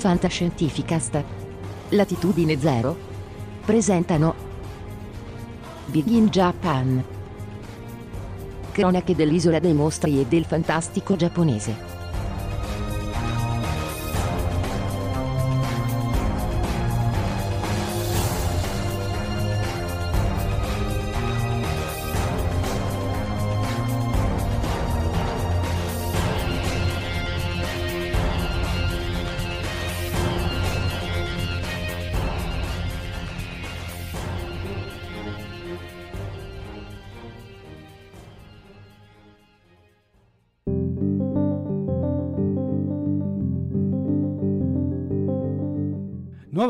Fantascientificast. Latitudine Zero. Presentano Big in Japan. Cronache dell'isola dei mostri e del fantastico giapponese.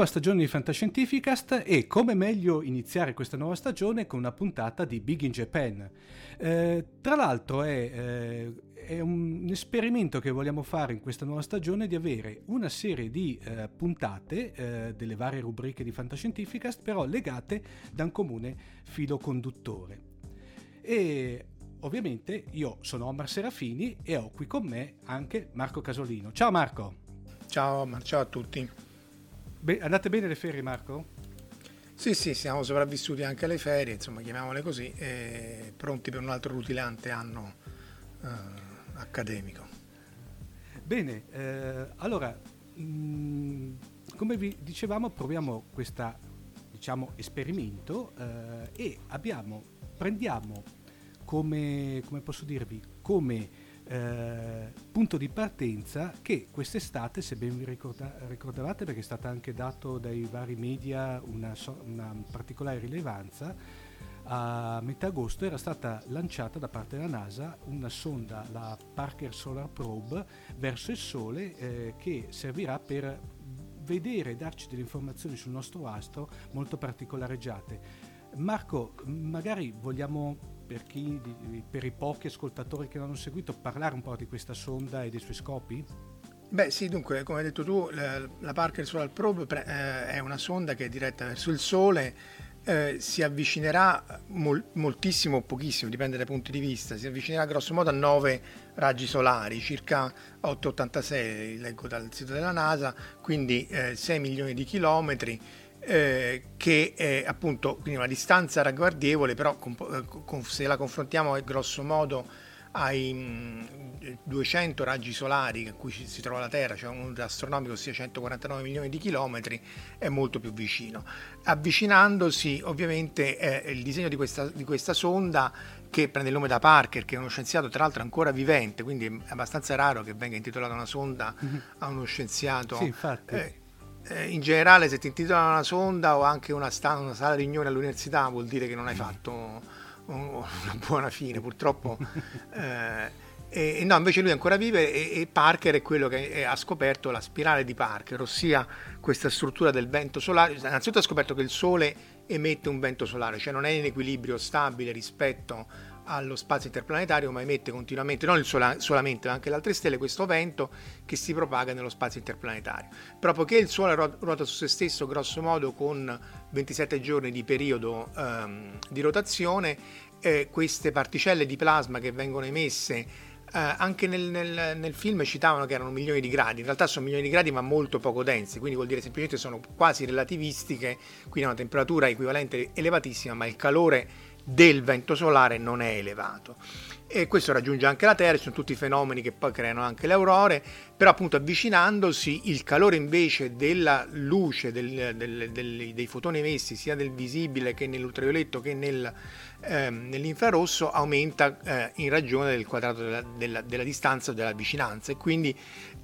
Nuova stagione di Fantascientificast e come meglio iniziare questa nuova stagione con una puntata di Big in Japan. Eh, tra l'altro è, eh, è, un esperimento che vogliamo fare in questa nuova stagione di avere una serie di eh, puntate eh, delle varie rubriche di Fantascientificast però legate da un comune filo conduttore. E ovviamente io sono Omar Serafini e ho qui con me anche Marco Casolino. Ciao Marco! Ciao ciao a tutti. Be- andate bene le ferie, Marco? Sì, sì, siamo sopravvissuti anche alle ferie, insomma, chiamiamole così, e pronti per un altro rutilante anno eh, accademico. Bene, eh, allora, mh, mm, come vi dicevamo, proviamo questo diciamo, esperimento eh, e abbiamo, prendiamo come, come posso dirvi, come eh, punto di partenza che quest'estate, se ben vi ricorda- ricordavate, perché è stata anche dato dai vari media una, so- una particolare rilevanza, a metà agosto era stata lanciata da parte della NASA una sonda, la Parker Solar Probe, verso il Sole eh, che servirà per vedere e darci delle informazioni sul nostro astro molto particolareggiate. Marco, magari vogliamo per, chi, per i pochi ascoltatori che non hanno seguito, parlare un po' di questa sonda e dei suoi scopi? Beh sì, dunque, come hai detto tu, la, Parker Solar Probe eh, è una sonda che è diretta verso il Sole, eh, si avvicinerà mol, moltissimo o pochissimo, dipende dai punti di vista, si avvicinerà grosso modo a 9 raggi solari, circa 886, leggo dal sito della NASA, quindi eh, 6 milioni di chilometri, eh, che è appunto quindi una distanza ragguardevole, però con, eh, con, se la confrontiamo grosso modo ai mh, 200 raggi solari a cui si trova la Terra, cioè un astronomico sia 149 milioni di chilometri, è molto più vicino. Avvicinandosi ovviamente eh, il disegno di questa, di questa sonda che prende il nome da Parker, che è uno scienziato tra l'altro ancora vivente, quindi è abbastanza raro che venga intitolata una sonda mm-hmm. a uno scienziato. Sì, infatti. Eh, eh, in generale se ti intitolano una sonda o anche una, sta- una sala riunione all'università vuol dire che non hai fatto una buona fine, purtroppo. Eh, e, no, invece lui ancora vive e, e Parker è quello che è, ha scoperto la spirale di Parker, ossia questa struttura del vento solare. Innanzitutto ha scoperto che il Sole emette un vento solare, cioè non è in equilibrio stabile rispetto allo spazio interplanetario, ma emette continuamente, non sola, solamente, ma anche le altre stelle, questo vento che si propaga nello spazio interplanetario. Proprio che il Sole ruota su se stesso, grosso modo, con 27 giorni di periodo um, di rotazione, eh, queste particelle di plasma che vengono emesse eh, anche nel, nel, nel, film citavano che erano milioni di gradi, in realtà sono milioni di gradi ma molto poco densi, quindi vuol dire semplicemente sono quasi relativistiche, quindi hanno una temperatura equivalente elevatissima, ma il calore del vento solare non è elevato. E questo raggiunge anche la Terra, sono tutti fenomeni che poi creano anche le aurore, però appunto avvicinandosi il calore invece della luce, del, del, del, dei fotoni emessi sia del visibile che nell'ultravioletto che nel, ehm, nell'infrarosso aumenta eh, in ragione del quadrato della, della, della distanza o della vicinanza e quindi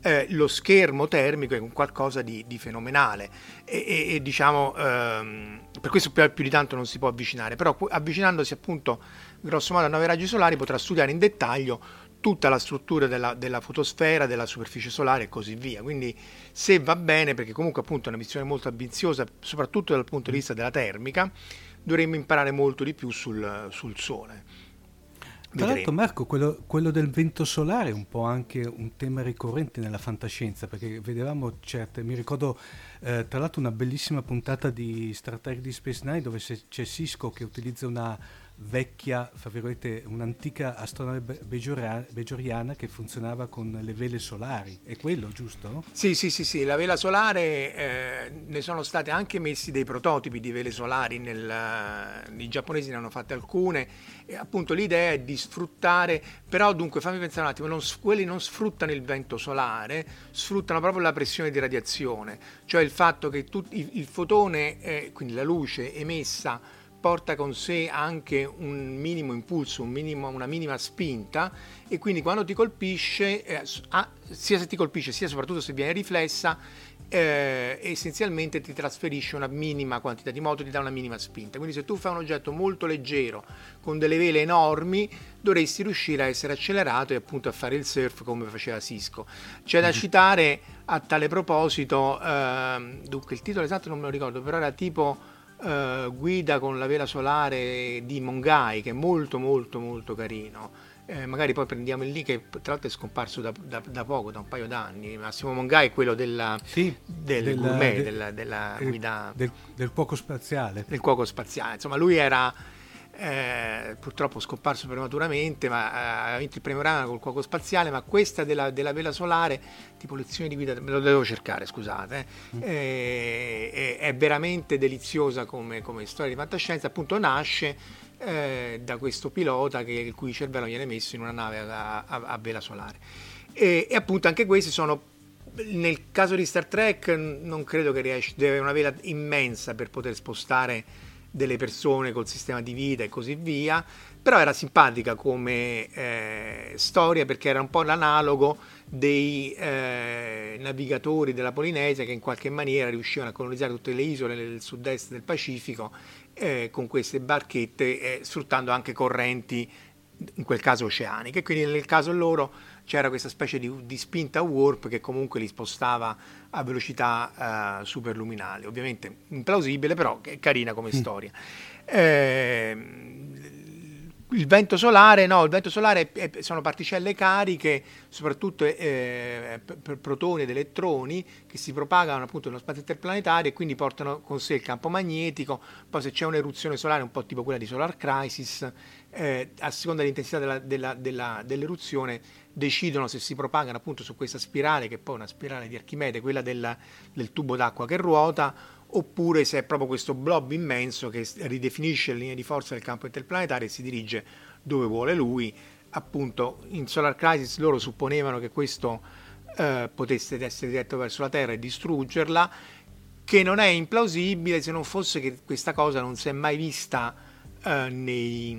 eh, lo schermo termico è un qualcosa di, di fenomenale e, e, e diciamo ehm, per questo più, più, di tanto non si può avvicinare però avvicinandosi appunto grosso modo a 9 raggi solari potrà studiare in dettaglio tutta la struttura della, della, fotosfera, della superficie solare e così via. Quindi se va bene, perché comunque appunto è una missione molto ambiziosa, soprattutto dal punto di vista della termica, dovremmo imparare molto di più sul, sul Sole. Tra l'altro Marco, quello, quello, del vento solare è un po' anche un tema ricorrente nella fantascienza, perché vedevamo certe, mi ricordo eh, tra l'altro una bellissima puntata di Star Trek di Space Nine dove c'è Cisco che utilizza una, vecchia, fra virgolette, un'antica astronave beggioriana che funzionava con le vele solari. È quello, giusto? Sì, sì, sì, sì. la vela solare eh, ne sono state anche messi dei prototipi di vele solari, nel, i giapponesi ne hanno fatte alcune e appunto l'idea è di sfruttare, però dunque fammi pensare un attimo, non, quelli non sfruttano il vento solare, sfruttano proprio la pressione di radiazione, cioè il fatto che tu, il, il, fotone, eh, quindi la luce emessa, porta con sé anche un minimo impulso, un minimo, una minima spinta e quindi quando ti colpisce, eh, sia se ti colpisce sia soprattutto se viene riflessa, eh, essenzialmente ti trasferisce una minima quantità di moto, ti dà una minima spinta. Quindi se tu fai un oggetto molto leggero con delle vele enormi, dovresti riuscire a essere accelerato e appunto a fare il surf come faceva Cisco. C'è da mm-hmm. citare a tale proposito, eh, dunque il titolo esatto non me lo ricordo, però era tipo eh, guida con la vela solare di Mongai che è molto molto molto carino. Eh, magari poi prendiamo il lì che tra l'altro è scomparso da, da, da, poco, da un paio d'anni. Massimo Mongai è quello della, sì, del del, gourmet, del, della, della guida del, del cuoco spaziale. Del cuoco spaziale. Insomma, lui era eh, purtroppo scomparso prematuramente, ma eh, ha vinto il premio Rana col cuoco spaziale, ma questa della, della, vela solare, tipo lezione di guida, me lo devo cercare, scusate, mm. eh, è, è, veramente deliziosa come, come, storia di fantascienza, appunto nasce eh, da questo pilota che, il cui cervello viene messo in una nave a, a, a vela solare. E, e appunto anche questi sono nel caso di Star Trek non credo che riesci, deve avere una vela immensa per poter spostare delle persone col sistema di vita e così via, però era simpatica come eh, storia perché era un po' l'analogo dei eh, navigatori della Polinesia che in qualche maniera riuscivano a colonizzare tutte le isole del sud-est del Pacifico eh, con queste barchette, sfruttando anche correnti, in quel caso oceaniche, quindi nel caso loro c'era questa specie di, di spinta warp che comunque li spostava a velocità uh, superluminali. Ovviamente implausibile, però è carina come mm. storia. Eh, il vento solare, no, il vento solare è, è, sono particelle cariche, soprattutto eh, protoni ed elettroni, che si propagano appunto nello spazio interplanetario e quindi portano con sé il campo magnetico. Poi se c'è un'eruzione solare, un po' tipo quella di Solar Crisis, eh, a seconda dell'intensità della, della, della, dell'eruzione, decidono se si propagano appunto su questa spirale, che è poi una spirale di Archimede, quella del tubo d'acqua che ruota, oppure se è proprio questo blob immenso che ridefinisce le linee di forza del campo interplanetario e si dirige dove vuole lui. Appunto, in Solar Crisis loro supponevano che questo eh, potesse essere diretto verso la Terra e distruggerla, che non è implausibile se non fosse che questa cosa non si è mai vista eh, nei,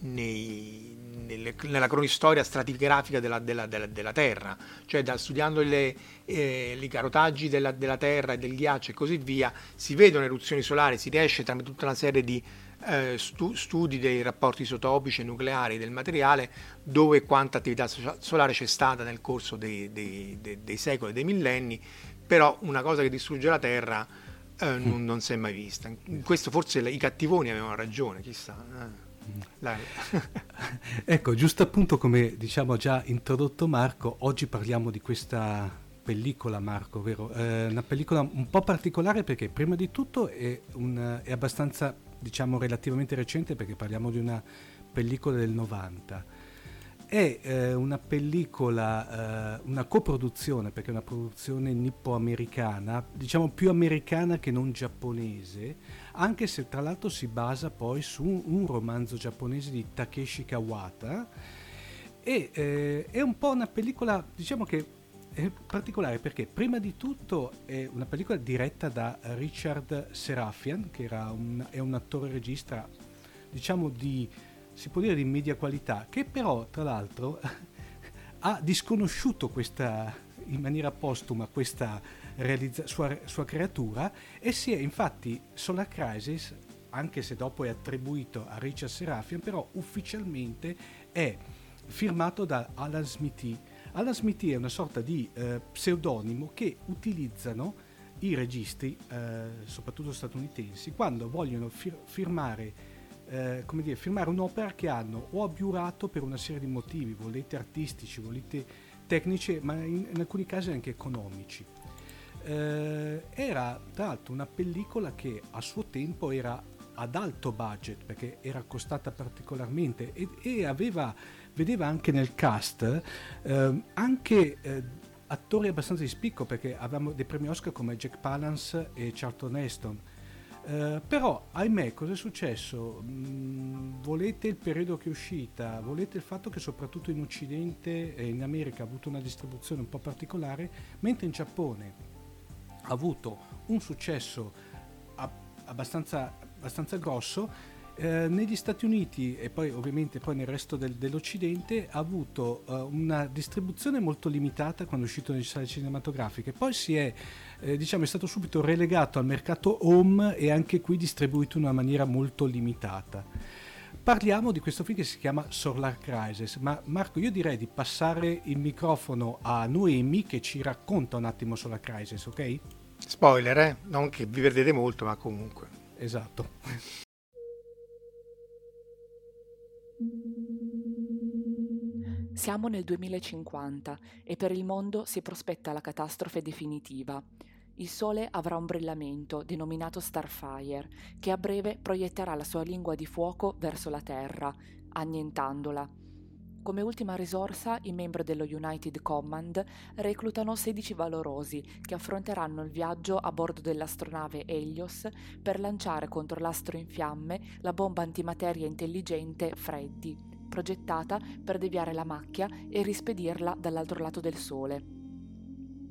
nei nelle, nella cronistoria stratigrafica della, della, della, della, Terra, cioè da, studiando le, eh, i carotaggi della, Terra e del ghiaccio e così via, si vedono eruzioni solari, si riesce tramite tutta una serie di eh, stu- studi dei rapporti isotopici e nucleari del materiale dove e quanta attività solare c'è stata nel corso dei, dei, dei, dei secoli, dei millenni, però una cosa che distrugge la Terra eh, non, non, si è mai vista. In questo forse i cattivoni avevano ragione, chissà. Eh. ecco, giusto appunto come diciamo già introdotto Marco, oggi parliamo di questa pellicola Marco, vero? Eh, una pellicola un po' particolare perché prima di tutto è, un, è abbastanza diciamo relativamente recente perché parliamo di una pellicola del 90 è eh, una pellicola, eh, una coproduzione, perché è una produzione nippo-americana, diciamo più americana che non giapponese, anche se tra l'altro si basa poi su un romanzo giapponese di Takeshi Kawata. E eh, è un po' una pellicola, diciamo che è particolare perché prima di tutto è una pellicola diretta da Richard Serafian, che un, è un attore regista, diciamo di si può dire di media qualità, che però tra l'altro ha disconosciuto questa, in maniera postuma questa realizza- sua, sua, creatura e si è infatti Solar Crisis, anche se dopo è attribuito a Richard Serafian, però ufficialmente è firmato da Alan Smithy. Alan Smithy è una sorta di eh, pseudonimo che utilizzano i registi, eh, soprattutto statunitensi, quando vogliono fir- firmare eh, come dire, firmare un'opera che hanno o abiurato per una serie di motivi, volete artistici, volete tecnici, ma in, in alcuni casi anche economici. Eh, era tra l'altro una pellicola che a suo tempo era ad alto budget perché era costata particolarmente e, e aveva, vedeva anche nel cast eh, anche eh, attori abbastanza di spicco perché avevamo dei premi Oscar come Jack Palance e Charlton Heston Uh, però ahimè cosa è successo? Mm, volete il periodo che è uscita, volete il fatto che soprattutto in Occidente e in America ha avuto una distribuzione un po' particolare, mentre in Giappone ha avuto un successo abbastanza, abbastanza grosso, eh, negli Stati Uniti e poi ovviamente poi nel resto del, dell'Occidente ha avuto uh, una distribuzione molto limitata quando è uscito nelle sale cinematografiche, poi si è, eh, diciamo, è stato subito relegato al mercato home e anche qui distribuito in una maniera molto limitata. Parliamo di questo film che si chiama Solar Crisis, ma Marco io direi di passare il microfono a Noemi che ci racconta un attimo Solar Crisis, ok? Spoiler, eh? Non che vi perdete molto, ma comunque. Esatto. Siamo nel 2050 e per il mondo si prospetta la catastrofe definitiva. Il Sole avrà un brillamento, denominato Starfire, che a breve proietterà la sua lingua di fuoco verso la Terra, annientandola. Come ultima risorsa, i membri dello United Command reclutano 16 valorosi che affronteranno il viaggio a bordo dell'astronave Helios per lanciare contro l'astro in fiamme la bomba antimateria intelligente Freddy, progettata per deviare la macchia e rispedirla dall'altro lato del Sole.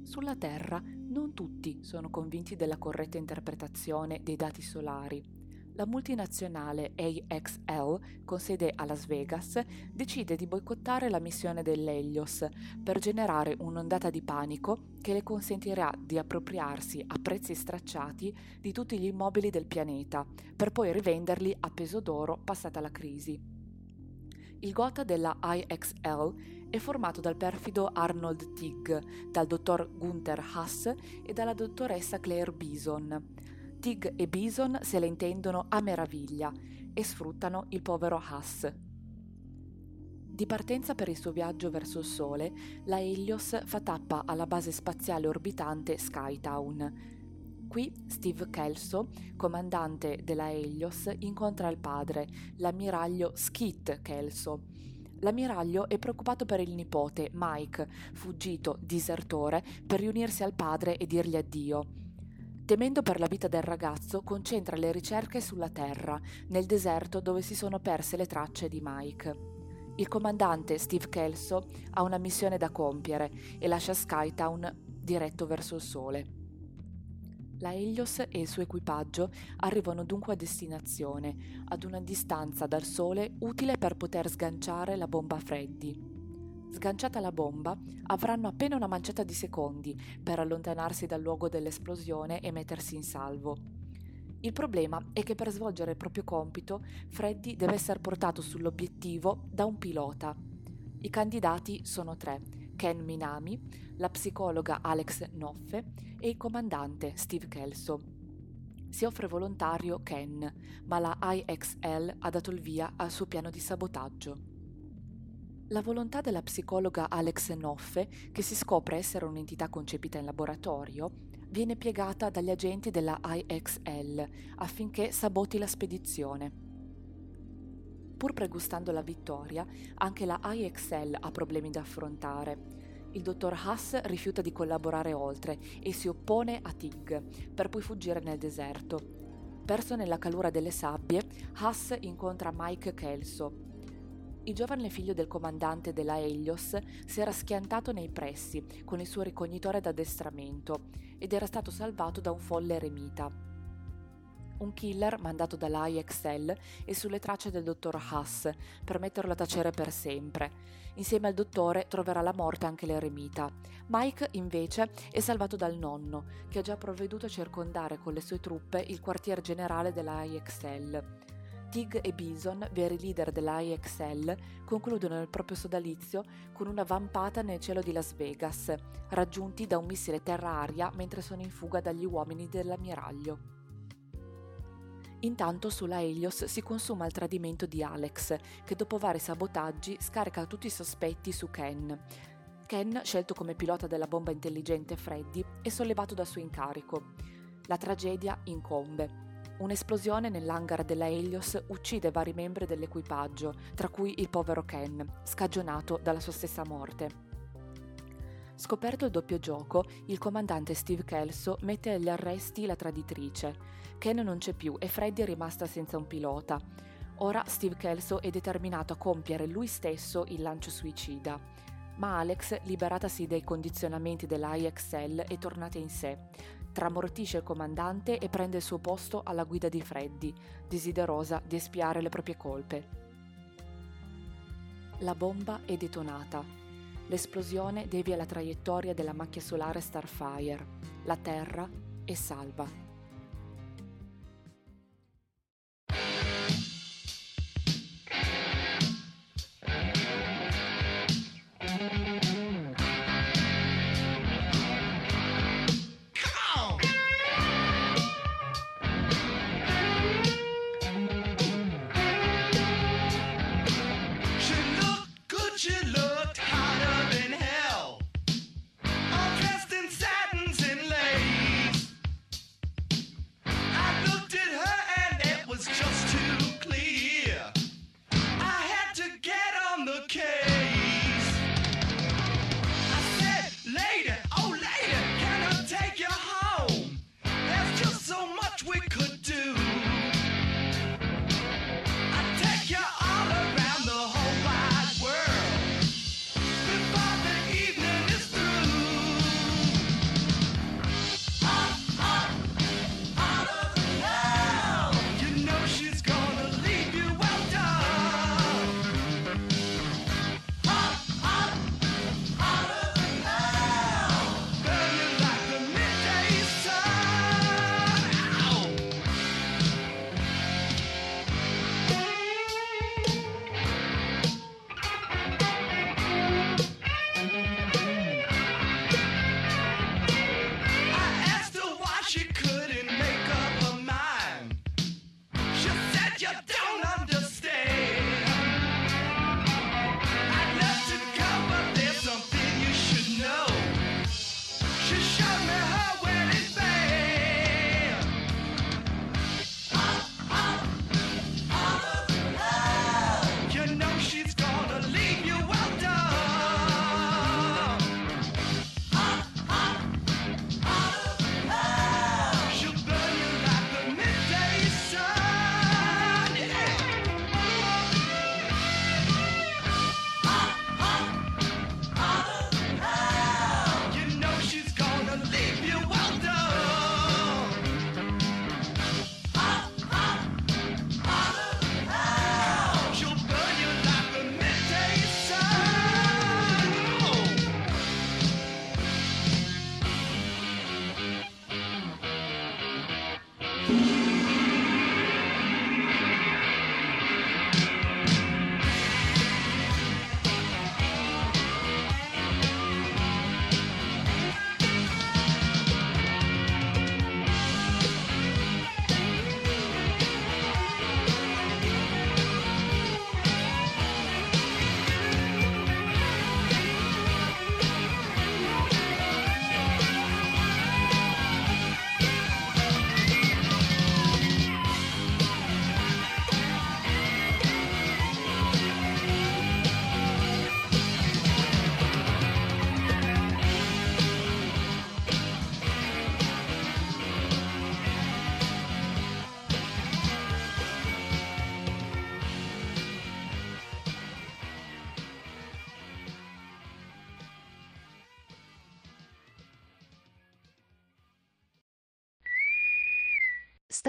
Sulla Terra non tutti sono convinti della corretta interpretazione dei dati solari la multinazionale AXL, con sede a Las Vegas, decide di boicottare la missione dell'Helios per generare un'ondata di panico che le consentirà di appropriarsi a prezzi stracciati di tutti gli immobili del pianeta, per poi rivenderli a peso d'oro passata la crisi. Il gota della IXL è formato dal perfido Arnold Tigg, dal dottor Gunther Haas e dalla dottoressa Claire Bison Tig e Bison se le intendono a meraviglia e sfruttano il povero Haas. Di partenza per il suo viaggio verso il Sole, la Helios fa tappa alla base spaziale orbitante Skytown. Qui Steve Kelso, comandante della Helios, incontra il padre, l'ammiraglio Skit Kelso. L'ammiraglio è preoccupato per il nipote, Mike, fuggito, disertore, per riunirsi al padre e dirgli addio. Temendo per la vita del ragazzo, concentra le ricerche sulla Terra, nel deserto dove si sono perse le tracce di Mike. Il comandante Steve Kelso ha una missione da compiere e lascia Skytown diretto verso il Sole. La Helios e il suo equipaggio arrivano dunque a destinazione, ad una distanza dal Sole utile per poter sganciare la bomba Freddy. Sganciata la bomba, avranno appena una manciata di secondi per allontanarsi dal luogo dell'esplosione e mettersi in salvo. Il problema è che per svolgere il proprio compito, Freddy deve essere portato sull'obiettivo da un pilota. I candidati sono tre: Ken Minami, la psicologa Alex Noffe e il comandante Steve Kelso. Si offre volontario Ken, ma la IXL ha dato il via al suo piano di sabotaggio. La volontà della psicologa Alex Noffe, che si scopre essere un'entità concepita in laboratorio, viene piegata dagli agenti della IXL affinché saboti la spedizione. Pur pregustando la vittoria, anche la IXL ha problemi da affrontare. Il dottor Haas rifiuta di collaborare oltre e si oppone a Tig, per poi fuggire nel deserto. Perso nella calura delle sabbie, Haas incontra Mike Kelso, il giovane figlio del comandante della Helios si era schiantato nei pressi con il suo ricognitore d'addestramento ed era stato salvato da un folle eremita. Un killer mandato dall'IXL è sulle tracce del dottor Haas per metterlo a tacere per sempre. Insieme al dottore troverà la morte anche l'eremita. Mike, invece, è salvato dal nonno, che ha già provveduto a circondare con le sue truppe il quartier generale dell'IXL. Tig e Bison, veri leader dell'IXL, concludono il proprio sodalizio con una vampata nel cielo di Las Vegas, raggiunti da un missile terra-aria mentre sono in fuga dagli uomini dell'ammiraglio. Intanto sulla Helios si consuma il tradimento di Alex, che dopo vari sabotaggi scarica tutti i sospetti su Ken. Ken, scelto come pilota della bomba intelligente Freddy, è sollevato dal suo incarico. La tragedia incombe Un'esplosione nell'hangar della Helios uccide vari membri dell'equipaggio, tra cui il povero Ken, scagionato dalla sua stessa morte. Scoperto il doppio gioco, il comandante Steve Kelso mette agli arresti la traditrice. Ken non c'è più e Freddy è rimasta senza un pilota. Ora Steve Kelso è determinato a compiere lui stesso il lancio suicida. Ma Alex, liberatasi dai condizionamenti dell'IXL, è tornata in sé tramortisce il comandante e prende il suo posto alla guida di Freddy, desiderosa di espiare le proprie colpe. La bomba è detonata. L'esplosione devia la traiettoria della macchia solare Starfire. La Terra è salva.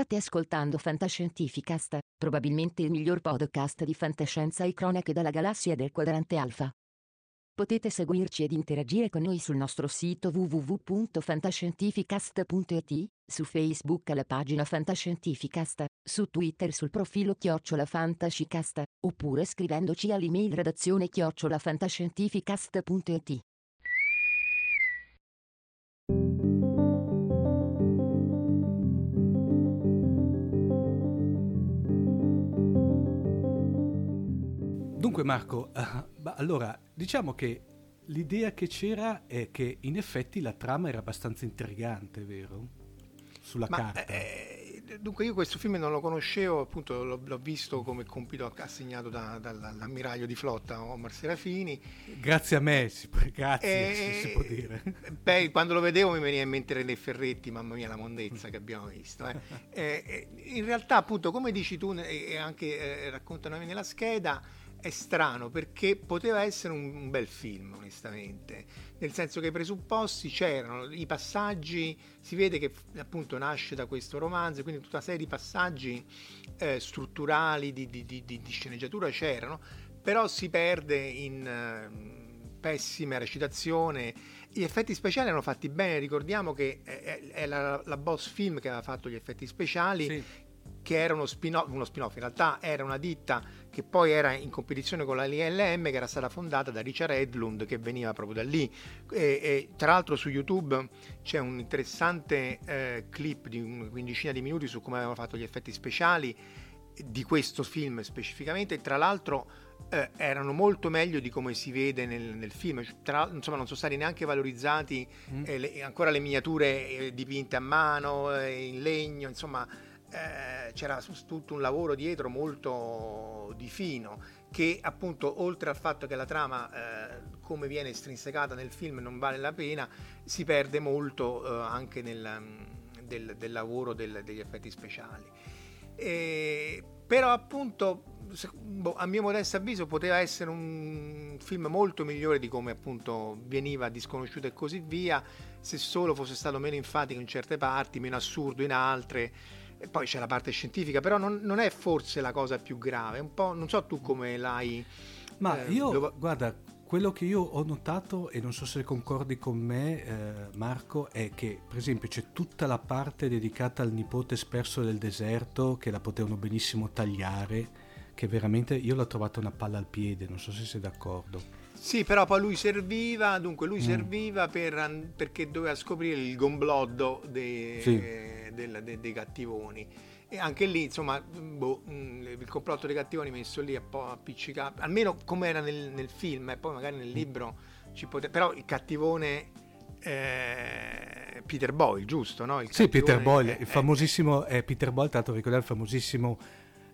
State ascoltando Fantascientificast, probabilmente il miglior podcast di fantascienza e cronache dalla galassia del quadrante alfa. Potete seguirci ed interagire con noi sul nostro sito www.fantascientificast.it, su Facebook alla pagina Fantascientificast, su Twitter sul profilo Chiocciola Fantascicast, oppure scrivendoci all'email redazione chiocciolafantascientificast.it. Dunque Marco, uh, allora diciamo che l'idea che c'era è che in effetti la trama era abbastanza intrigante, vero? Sulla Ma, carta. Eh, dunque io questo film non lo conoscevo, appunto l'ho, l'ho visto come compito assegnato da, dall'ammiraglio di flotta Omar Serafini. Grazie a me, si, grazie, e, si, si può dire. Beh, quando lo vedevo mi veniva in mente René Ferretti, mamma mia la mondezza che abbiamo visto. Eh. eh, in realtà appunto come dici tu e anche eh, raccontano nella scheda, è strano perché poteva essere un, un, bel film, onestamente, nel senso che i presupposti c'erano, i passaggi, si vede che appunto nasce da questo romanzo, quindi tutta una serie di passaggi eh, strutturali, di, di, di, di, sceneggiatura c'erano, però si perde in eh, pessima recitazione. Gli effetti speciali erano fatti bene, ricordiamo che è, è la, la, Boss Film che aveva fatto gli effetti speciali, sì che era uno spin-off, uno spin-off, in realtà era una ditta che poi era in competizione con la LLM che era stata fondata da Richard Edlund che veniva proprio da lì. E, e tra l'altro su YouTube c'è un interessante eh, clip di una quindicina di minuti su come avevano fatto gli effetti speciali di questo film specificamente. Tra l'altro eh, erano molto meglio di come si vede nel, nel film. Tra, insomma non sono stati neanche valorizzati mm. eh, le, ancora le miniature eh, dipinte a mano eh, in legno insomma eh, c'era tutto un lavoro dietro molto di fino che appunto oltre al fatto che la trama eh, come viene estrinsecata nel film non vale la pena si perde molto eh, anche nel, mm, del, del, lavoro del, degli effetti speciali. E, però appunto boh, a mio modesto avviso poteva essere un film molto migliore di come appunto veniva disconosciuto e così via se solo fosse stato meno enfatico in certe parti meno assurdo in altre e poi c'è la parte scientifica, però non, non, è forse la cosa più grave. Un po', non so tu come l'hai. Ma eh, io, lo... guarda, quello che io ho notato, e non so se concordi con me, eh, Marco, è che per esempio c'è tutta la parte dedicata al nipote sperso del deserto che la potevano benissimo tagliare, che veramente io l'ho trovata una palla al piede, non so se sei d'accordo. Sì, però poi lui serviva, dunque lui mm. serviva per, perché doveva scoprire il gombloddo dei, sì. del, de, dei cattivoni. E anche lì, insomma, boh, mm, il complotto dei cattivoni messo lì un po' appiccicato, almeno come era nel, nel film, e poi magari nel mm. libro ci poteva... Però il cattivone eh, Peter Boyle, giusto? No? sì, Peter Boyle, è, il famosissimo è Peter Boyle, tanto ricordare il famosissimo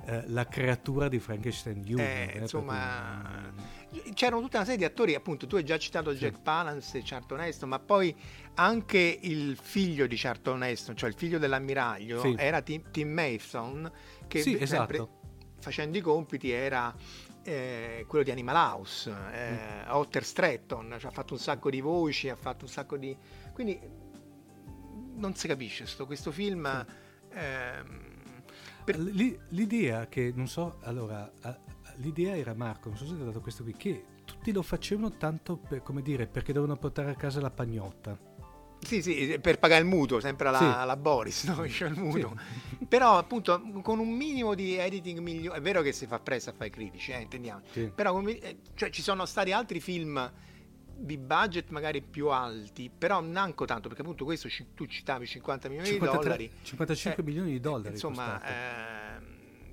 eh, La creatura di Frankenstein Jr. Eh, eh, insomma, perché c'erano tutta una serie di attori, appunto, tu hai già citato sì. Jack Palance e Charlton Heston, ma poi anche il figlio di Charlton Heston, cioè il figlio dell'ammiraglio, sì. era Tim, Tim Mason, che sì, esatto. facendo i compiti era eh, quello di Animal House, eh, mm. Otter Stratton, cioè, ha fatto un sacco di voci, ha fatto un sacco di... quindi non si capisce sto, questo film... Ehm, per... L'idea che, non so, allora, l'idea era Marco, non so se ti ho dato questo qui, che tutti lo facevano tanto per, come dire, perché dovevano portare a casa la pagnotta. Sì, sì, per pagare il mutuo, sempre alla, sì. alla Boris, no? il mutuo. Sì. Però appunto con un minimo di editing migliore, è vero che si fa presto a fare critici, eh, intendiamo, sì. però eh, cioè, ci sono stati altri film di budget magari più alti, però neanche tanto, perché appunto questo tu citavi 50 milioni 53, di dollari. 55 eh, milioni di dollari. Insomma,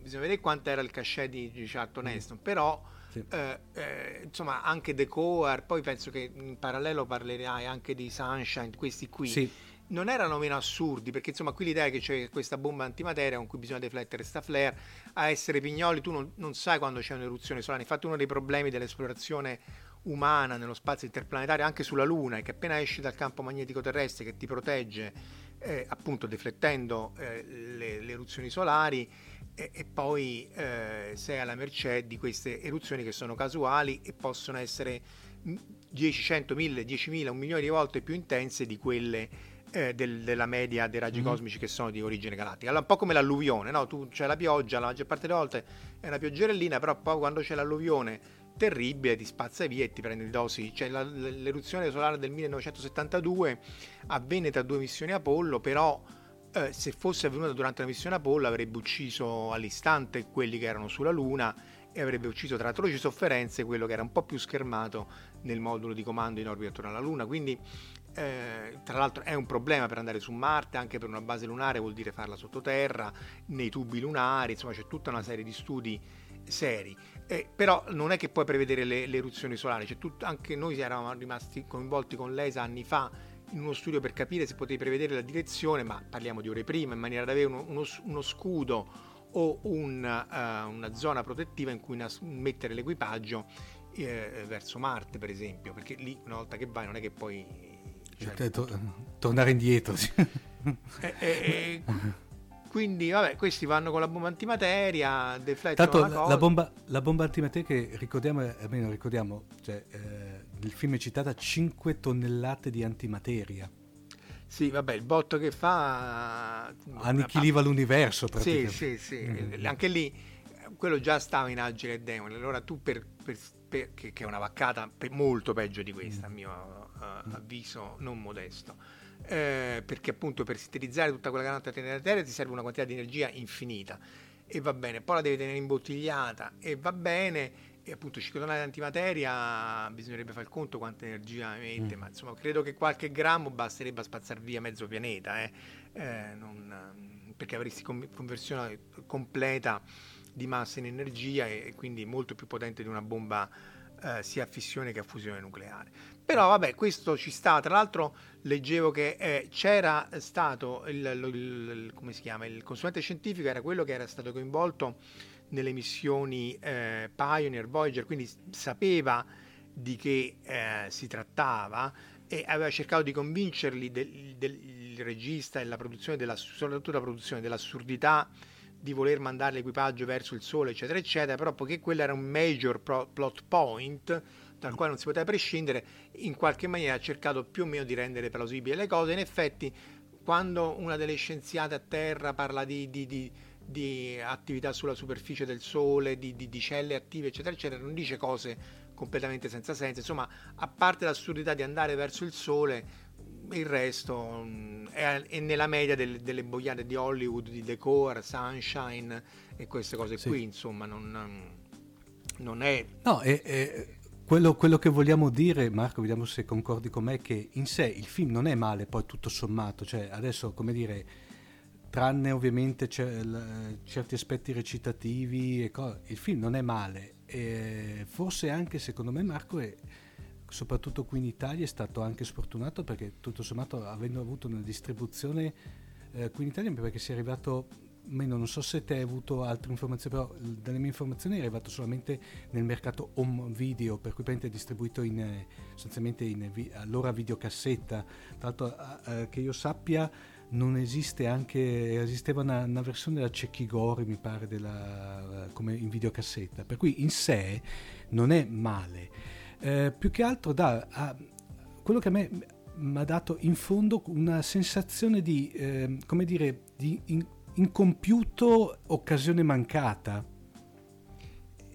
bisogna vedere quanto era il cachet di, di Charlton Heston, però sì. eh, eh, insomma anche The Core, poi penso che in parallelo parlerai anche di Sunshine, questi qui. Sì. Non erano meno assurdi perché insomma qui l'idea è che c'è questa bomba antimateria con cui bisogna deflettere sta flare a essere pignoli tu non, non sai quando c'è un'eruzione solare infatti uno dei problemi dell'esplorazione umana nello spazio interplanetario anche sulla Luna è che appena esci dal campo magnetico terrestre che ti protegge eh, appunto deflettendo eh, le, le eruzioni solari e, e poi eh, sei alla mercé di queste eruzioni che sono casuali e possono essere 10, 100, 1000, 10.000, un milione di volte più intense di quelle eh, del, della media dei raggi mm. cosmici che sono di origine galattica. Allora, un po' come l'alluvione, no? tu c'è la pioggia, la maggior parte delle volte è una pioggerellina, però poi quando c'è l'alluvione terribile ti spazza via e ti prende di dosi. Cioè, la, l'eruzione solare del 1972 avvenne tra due missioni Apollo, però eh, se fosse avvenuta durante la missione Apollo avrebbe ucciso all'istante quelli che erano sulla Luna e avrebbe ucciso tra atroci sofferenze quello che era un po' più schermato nel modulo di comando in orbita attorno alla Luna. Quindi, eh, tra l'altro, è un problema per andare su Marte, anche per una base lunare vuol dire farla sottoterra, nei tubi lunari, insomma, c'è tutta una serie di studi seri. Eh, però non è che puoi prevedere le, le eruzioni solari, cioè, tut- anche noi eravamo rimasti coinvolti con l'ESA anni fa in uno studio per capire se potevi prevedere la direzione, ma parliamo di ore prima, in maniera da avere uno, uno, uno scudo o un, uh, una zona protettiva in cui nas- mettere l'equipaggio eh, verso Marte, per esempio, perché lì una volta che vai non è che poi... Cioè, to- tornare indietro. Sì. Eh, eh, quindi, vabbè, questi vanno con la bomba antimateria, deflettono Tanto la, la, bomba, la bomba antimateria che ricordiamo, almeno ricordiamo, cioè, eh, nel film è citata 5 tonnellate di antimateria. Sì, vabbè, il botto che fa... Annichiliva ah, l'universo praticamente. Sì, sì, sì. Mm-hmm. Anche lì, quello già stava in Agile e Demone. Allora tu, per, per, per, che, che, è una vaccata molto peggio di questa, mm. a mio uh, avviso non modesto, eh, perché appunto per sintetizzare tutta quella grande della Terra ti serve una quantità di energia infinita. E va bene, poi la devi tenere imbottigliata e va bene e appunto 5 tonnellate di antimateria bisognerebbe fare il conto quanta energia emette, mm. ma insomma credo che qualche grammo basterebbe a spazzare via mezzo pianeta, eh? Eh, non, perché avresti conversione completa di massa in energia e, e quindi molto più potente di una bomba eh, sia a fissione che a fusione nucleare. Però vabbè, questo ci sta, tra l'altro leggevo che eh, c'era stato il, il, il, come si chiama, il consulente scientifico era quello che era stato coinvolto nelle missioni eh, Pioneer, Voyager, quindi sapeva di che eh, si trattava e aveva cercato di convincerli del, del regista e la produzione della, soprattutto la produzione dell'assurdità di voler mandare l'equipaggio verso il sole, eccetera, eccetera, però poiché quello era un major pro- plot point dal quale non si poteva prescindere, in qualche maniera ha cercato più o meno di rendere plausibili le cose. In effetti, quando una delle scienziate a terra parla di, di, di di attività sulla superficie del Sole, di, di, celle attive, eccetera, eccetera, non dice cose completamente senza senso. Insomma, a parte l'assurdità di andare verso il Sole, il resto mm, è, è, nella media del, delle boiate di Hollywood, di decor, sunshine e queste cose sì. qui, insomma, non, non è... No, è, è quello, quello, che vogliamo dire, Marco, vediamo se concordi con me, che in sé il film non è male, poi tutto sommato, cioè adesso, come dire tranne ovviamente certi aspetti recitativi co- il film non è male. E forse anche secondo me Marco è soprattutto qui in Italia è stato anche sfortunato perché tutto sommato avendo avuto una distribuzione eh, qui in Italia perché si è arrivato meno non so se te hai avuto altre informazioni però dalle mie informazioni è arrivato solamente nel mercato home video per cui è distribuito in, sostanzialmente in allora videocassetta tra l'altro eh, che io sappia non esiste anche, esisteva una, una versione della Cecchigori, mi pare, della, come in videocassetta, per cui in sé non è male. Eh, più che altro da a, quello che a me mi ha dato in fondo una sensazione di, eh, come dire, di in, incompiuto occasione mancata.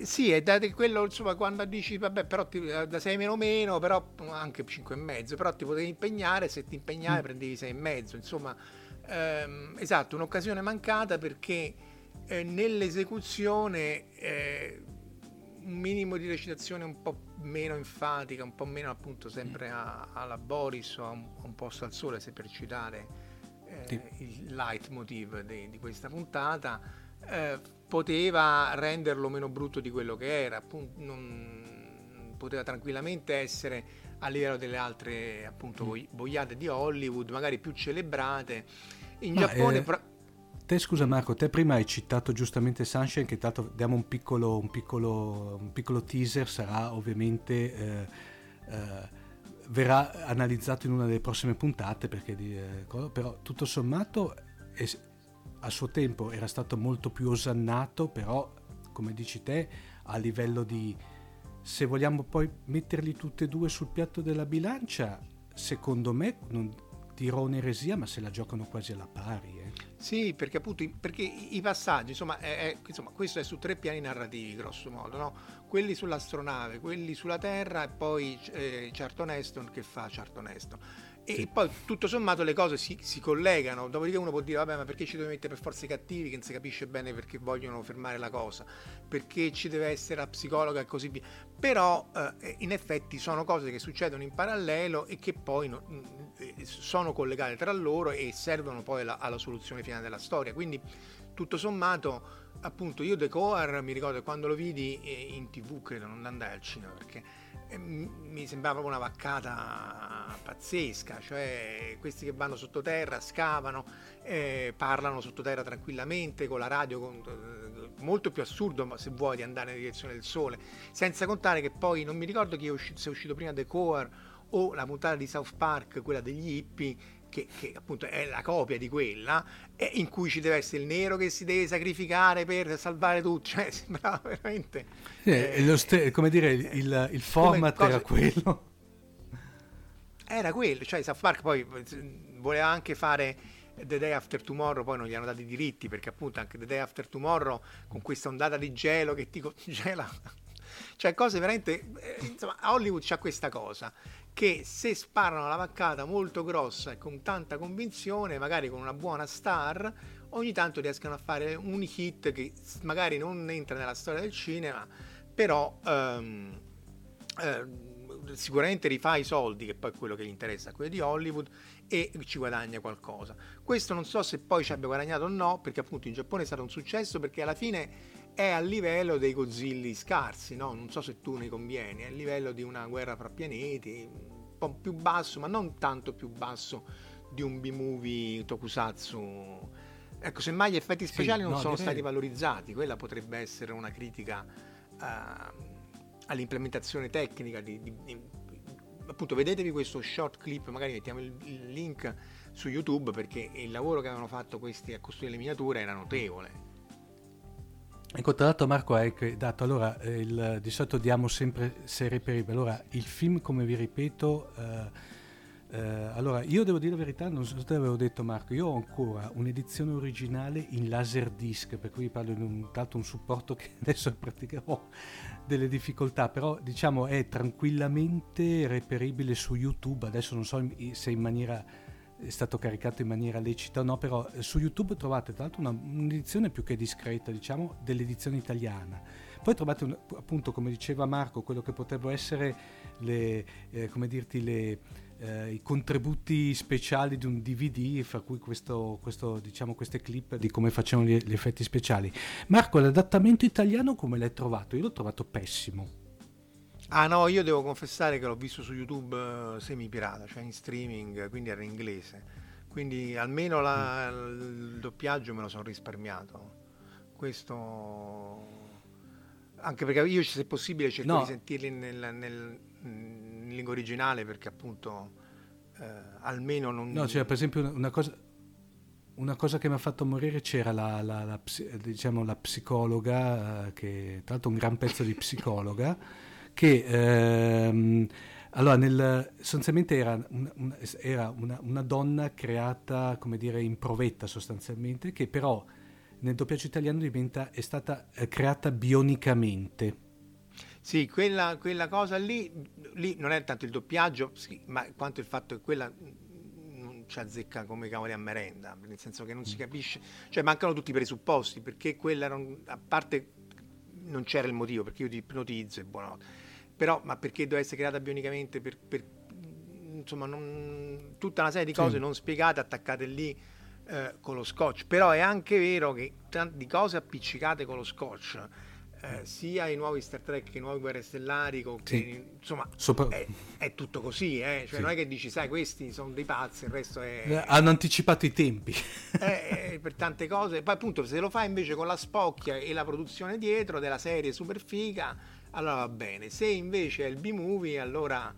Sì, è da quello, insomma, quando dici, vabbè, però ti, da 6 meno meno, però anche 5 e mezzo, però ti potevi impegnare, se ti impegnavi mm. prendevi 6 e mezzo, insomma, ehm, esatto, un'occasione mancata perché eh, nell'esecuzione eh, un minimo di recitazione un po' meno enfatica, un po' meno appunto sempre alla Boris o a un, a un posto al sole, se per citare eh, il leitmotiv di, di questa puntata, eh, poteva renderlo meno brutto di quello che era, appunto, non, poteva tranquillamente essere a livello delle altre appunto mm. boiate di Hollywood, magari più celebrate. In Ma Giappone... Eh... Pro- te scusa Marco, te prima hai citato giustamente Sunshine, che tanto diamo un piccolo, un piccolo, un piccolo teaser, sarà ovviamente... Eh, eh, verrà analizzato in una delle prossime puntate, perché, eh, però tutto sommato è, a suo tempo era stato molto più osannato, però come dici te, a livello di... se vogliamo poi metterli tutti e due sul piatto della bilancia, secondo me, non dirò un'eresia, ma se la giocano quasi alla pari. Eh. Sì, perché appunto perché i passaggi, insomma, è, è, insomma, questo è su tre piani narrativi, grosso modo, no? quelli sull'astronave, quelli sulla Terra e poi eh, Charlton Heston che fa Charlton Heston e sì. poi tutto sommato le cose si, si, collegano, dopodiché uno può dire vabbè ma perché ci deve mettere per forza i cattivi che non si capisce bene perché vogliono fermare la cosa, perché ci deve essere la psicologa e così via, però eh, in effetti sono cose che succedono in parallelo e che poi no, mm, sono collegate tra loro e servono poi alla, alla soluzione finale della storia, quindi tutto sommato appunto io The Coar mi ricordo quando lo vidi eh, in tv credo non andai al cinema perché eh, mi sembrava proprio una vaccata pazzesca cioè questi che vanno sottoterra scavano eh, parlano sottoterra tranquillamente con la radio con, eh, molto più assurdo se vuoi di andare nella direzione del sole. Senza contare che poi non mi ricordo chi è uscito, se è uscito prima The Coar o la puntata di South Park quella degli hippie che, che, appunto è la copia di quella, in cui ci deve essere il nero che si deve sacrificare per salvare tutto, cioè sembrava veramente... Eh, st- come dire, il, il format cose, era quello. Era quello, cioè South Park poi voleva anche fare The Day After Tomorrow, poi non gli hanno dati i diritti, perché appunto anche The Day After Tomorrow, con questa ondata di gelo che ti congela... cioè cose veramente... Eh, insomma, Hollywood c'ha questa cosa che se sparano la vaccata molto grossa e con tanta convinzione, magari con una buona star, ogni tanto riescono a fare un hit che magari non entra nella storia del cinema, però ehm, eh, sicuramente rifà i soldi, che poi è quello che gli interessa a quelli di Hollywood, e ci guadagna qualcosa. Questo non so se poi ci abbia guadagnato o no, perché appunto in Giappone è stato un successo, perché alla fine è a livello dei Godzilli scarsi, no? non so se tu ne convieni, è a livello di una guerra fra pianeti, un po' più basso, ma non tanto più basso di un B-movie tokusatsu. Ecco, semmai gli effetti speciali sì, non no, sono direi... stati valorizzati, quella potrebbe essere una critica uh, all'implementazione tecnica di, di, di, appunto vedetevi questo short clip, magari mettiamo il, il link su YouTube perché il lavoro che avevano fatto questi a costruire le miniature era notevole Ecco, tra l'altro Marco hai dato, allora, eh, il, di solito diamo sempre serie per allora il film come vi ripeto, eh, eh, allora io devo dire la verità, non so se te l'avevo detto Marco, io ho ancora un'edizione originale in laserdisc, per cui parlo di un, tanto un supporto che adesso praticherò delle difficoltà, però diciamo è tranquillamente reperibile su YouTube, adesso non so se in maniera è stato caricato in maniera lecita o no, però eh, su YouTube trovate tra l'altro una, un'edizione più che discreta, diciamo, dell'edizione italiana. Poi trovate un, appunto, come diceva Marco, quello che potrebbero essere le, eh, dirti, le, eh, i contributi speciali di un DVD, fra cui questo, questo, diciamo, queste clip di come facevano gli, gli effetti speciali. Marco, l'adattamento italiano come l'hai trovato? Io l'ho trovato pessimo. Ah no, io devo confessare che l'ho visto su YouTube uh, semi-pirata, cioè in streaming, quindi era in inglese. Quindi almeno la, mm. il doppiaggio me lo sono risparmiato. Questo... Anche perché io, se possibile, cerco no. di sentirli nel, nel, in lingua originale perché appunto eh, almeno non... No, cioè per esempio una cosa, una cosa che mi ha fatto morire c'era la, la, la, diciamo, la psicologa, eh, che tra l'altro un gran pezzo di psicologa, che ehm, allora nel, sostanzialmente era, un, un, era una, una, donna creata come dire in provetta sostanzialmente che però nel doppiaggio italiano diventa, è stata eh, creata bionicamente sì, quella, quella cosa lì, lì, non è tanto il doppiaggio, sì, ma quanto il fatto che quella non ci azzecca come cavoli a merenda, nel senso che non si mm. capisce, cioè mancano tutti i presupposti, perché quella un, a parte non c'era il motivo, perché io ti ipnotizzo e buonanotte però ma perché deve essere creata bionicamente per, per insomma non, tutta una serie di cose sì. non spiegate attaccate lì eh, con lo scotch però è anche vero che di cose appiccicate con lo scotch eh, sia i nuovi Star Trek che i nuovi Guerre Stellari che, sì. insomma Sopra... è, è, tutto così eh? cioè, sì. non è che dici sai questi sono dei pazzi il resto è eh, hanno anticipato i tempi eh, per tante cose poi appunto se lo fai invece con la spocchia e la produzione dietro della serie super figa allora va bene. Se invece è il B-movie, allora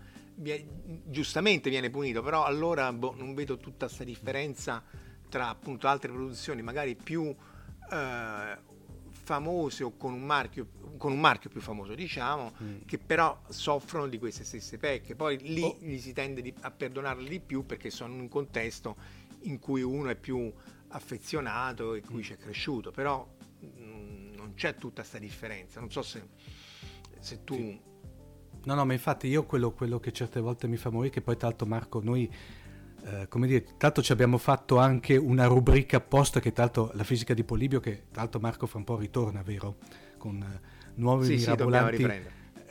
giustamente viene punito, però allora boh, non vedo tutta questa differenza tra appunto altre produzioni magari più eh, famose o con un marchio con un marchio più famoso diciamo mm. che però soffrono di queste stesse pecche poi lì oh. gli si tende di, a perdonarli di più perché sono in un contesto in cui uno è più affezionato e cui mm. c'è cresciuto però mh, mm, non c'è tutta questa differenza non so se se tu... Sì. No, no, ma infatti io quello, quello, che certe volte mi fa morire, che poi tra l'altro Marco, noi, eh, come dire, tra l'altro ci abbiamo fatto anche una rubrica apposta che tra l'altro la fisica di Polibio, che tra l'altro Marco fra un po' ritorna, vero? Con eh, nuovi sì, mirabolanti... Sì, eh,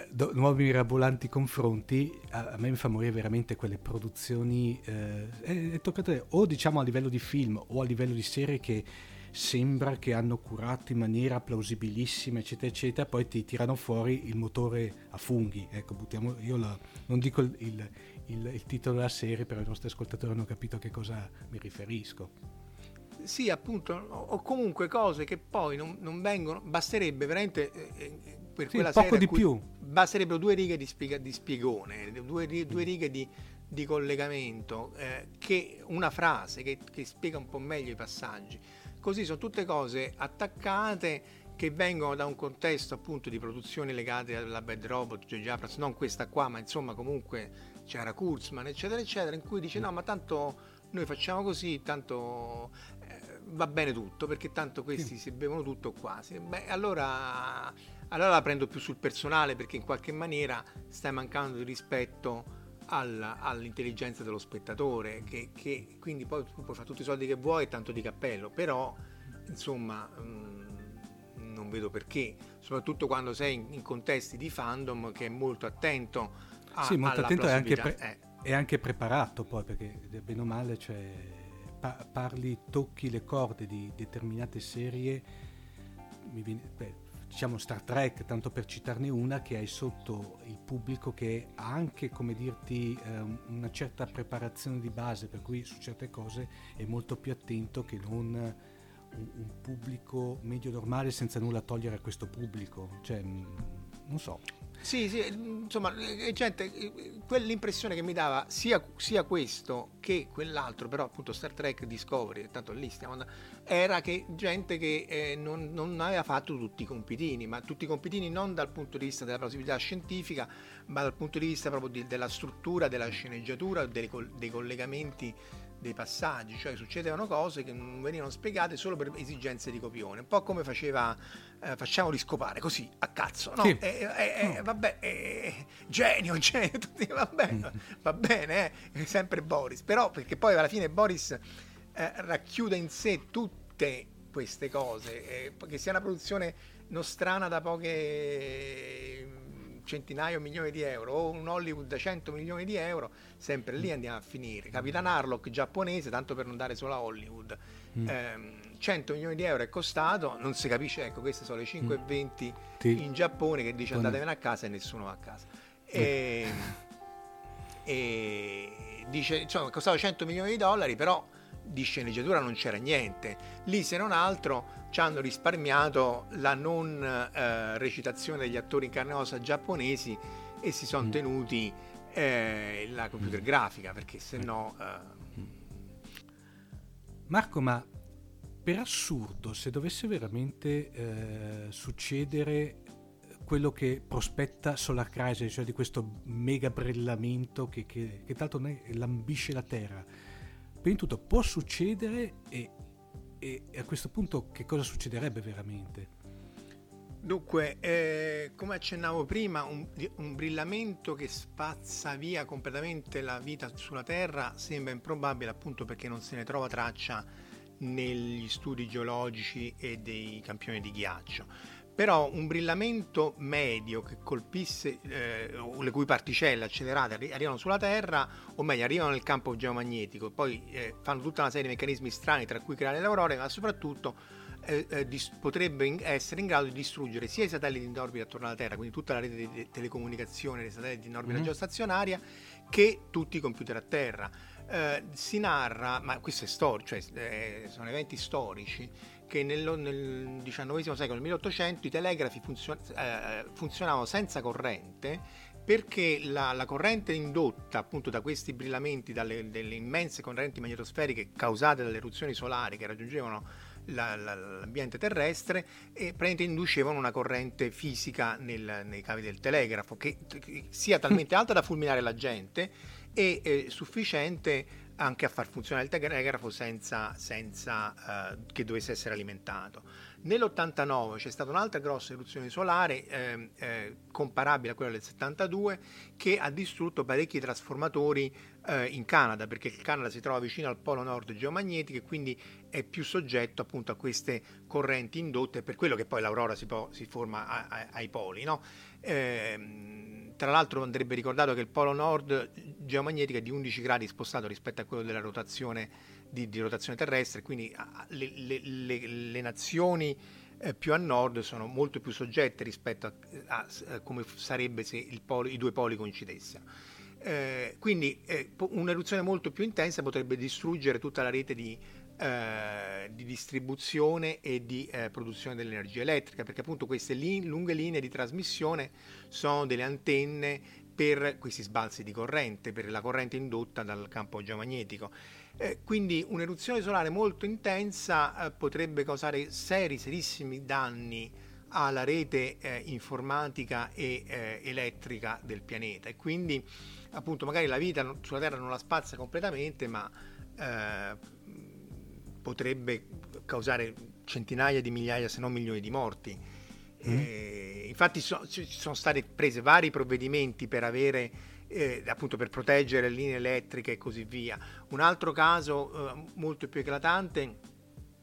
do, nuovi mirabolanti confronti, a, a, me mi fa morire veramente quelle produzioni, eh, è, è toccate o diciamo a livello di film o a livello di serie che sembra che hanno curato in maniera plausibilissima, eccetera, eccetera, poi ti tirano fuori il motore a funghi. Ecco, buttiamo, io la, non dico il, il, il, il, titolo della serie, però i nostri ascoltatori hanno capito a che cosa mi riferisco. Sì, appunto, o comunque cose che poi non, non vengono, basterebbe veramente eh, eh per sì, quella poco di più. Basterebbero due righe di, spiega, di spiegone, due, due righe di, di collegamento, eh, che una frase che, che, spiega un po' meglio i passaggi. Così sono tutte cose attaccate che vengono da un contesto appunto di produzioni legate alla Bad Robot, J.J. Abrams, non questa qua, ma insomma comunque c'era Kurzman, eccetera, eccetera, in cui dice no, ma tanto noi facciamo così, tanto eh, va bene tutto, perché tanto questi sì. si bevono tutto quasi. Beh, allora, allora la prendo più sul personale perché in qualche maniera stai mancando di rispetto alla, all'intelligenza dello spettatore, che, che, quindi poi tu puoi fare tutti i soldi che vuoi e tanto di cappello, però insomma mh, mm, non vedo perché, soprattutto quando sei in, in, contesti di fandom che è molto attento a, sì, molto attento e anche, pre- eh. è anche preparato poi, perché bene o male cioè, pa- parli, tocchi le corde di determinate serie, mi viene, beh, diciamo Star Trek, tanto per citarne una, che hai sotto il pubblico che ha anche, come dirti, eh, una certa preparazione di base, per cui su certe cose è molto più attento che non un, un pubblico medio normale senza nulla togliere a questo pubblico. Cioè, mm, non so. Sì, sì, insomma, eh, gente, eh, quell'impressione che mi dava sia, sia, questo che quell'altro, però appunto Star Trek Discovery, tanto lì stiamo andando, era che gente che eh, non, non, aveva fatto tutti i compitini, ma tutti i compitini non dal punto di vista della plausibilità scientifica, ma dal punto di vista proprio di, della struttura, della sceneggiatura, dei, dei collegamenti dei passaggi, cioè succedevano cose che non venivano spiegate solo per esigenze di copione, un po' come faceva eh, facciamoli scopare così a cazzo, no? Sì. Eh, eh, eh, vabbè, eh, genio, genio, tutti, va bene, va bene, eh, sempre Boris, però perché poi alla fine Boris racchiude in sé tutte queste cose, che sia una produzione nostrana da poche centinaia o milioni di euro o un Hollywood da 100 milioni di euro, sempre lì andiamo a finire. Capitan Harlock giapponese, tanto per non dare solo a Hollywood, mm. ehm, 100 milioni di euro è costato, non si capisce, ecco queste sono le 5,20 mm. in Giappone che dice andatevene a casa e nessuno va a casa. E, mm. e dice, insomma, è costato 100 milioni di dollari, però di sceneggiatura non c'era niente. Lì se non altro ci hanno risparmiato la non eh, recitazione degli attori in carne e ossa giapponesi e si sono mm. tenuti eh, la computer mm. grafica perché se no... Eh... Marco, ma per assurdo, se dovesse veramente eh, succedere quello che prospetta Solar Crisis, cioè di questo mega brillamento che, che, che tanto lambisce la Terra, di tutto può succedere e e, a questo punto che cosa succederebbe veramente? Dunque, eh, come accennavo prima, un, un, brillamento che spazza via completamente la vita sulla Terra sembra improbabile appunto perché non se ne trova traccia negli studi geologici e dei campioni di ghiaccio. Però un brillamento medio che colpisse, eh, le cui particelle accelerate arrivano sulla Terra, o meglio arrivano nel campo geomagnetico, poi eh, fanno tutta una serie di meccanismi strani tra cui creare le aurore, ma soprattutto eh, eh, dis- potrebbe in- essere in grado di distruggere sia i satelliti in orbita attorno alla Terra, quindi tutta la rete di telecomunicazione dei satelliti in orbita mm-hmm. geostazionaria, che tutti i computer a terra. Eh, si narra, ma questo è storico, cioè eh, sono eventi storici, che nel, nel XIX secolo, nel 1800, i telegrafi funzion- eh, funzionavano senza corrente perché la, la, corrente indotta appunto da questi brillamenti, dalle immense correnti magnetosferiche causate dalle eruzioni solari che raggiungevano la, la, l'ambiente terrestre e praticamente inducevano una corrente fisica nel, nei cavi del telegrafo che, che sia talmente alta da fulminare la gente e eh, sufficiente anche a far funzionare il telegrafo senza, senza uh, che dovesse essere alimentato. Nell'89 c'è stata un'altra grossa eruzione solare eh, eh, comparabile a quella del 72 che ha distrutto parecchi trasformatori eh, in Canada perché il Canada si trova vicino al polo nord geomagnetico e quindi è più soggetto appunto a queste correnti indotte per quello che poi l'aurora si, po- si forma a- a- ai poli. No? Ehm, tra l'altro andrebbe ricordato che il polo nord geomagnetico è di 11 gradi spostato rispetto a quello della rotazione di, di rotazione terrestre, quindi le, le, le, le nazioni eh, più a nord sono molto più soggette rispetto a, a, a come sarebbe se polo, i due poli coincidessero. Eh, quindi eh, un'eruzione molto più intensa potrebbe distruggere tutta la rete di, eh, di distribuzione e di eh, produzione dell'energia elettrica, perché appunto queste li- lunghe linee di trasmissione sono delle antenne per questi sbalzi di corrente, per la corrente indotta dal campo geomagnetico. Eh, quindi un'eruzione solare molto intensa eh, potrebbe causare seri, serissimi danni alla rete eh, informatica e elettrica del pianeta e quindi appunto magari la vita sulla Terra non la spazza completamente ma potrebbe causare centinaia di migliaia se non milioni di morti. Mm. Eh, infatti so, ci sono stati presi vari provvedimenti per avere eh, appunto per proteggere le linee elettriche e così via. Un altro caso eh, molto più eclatante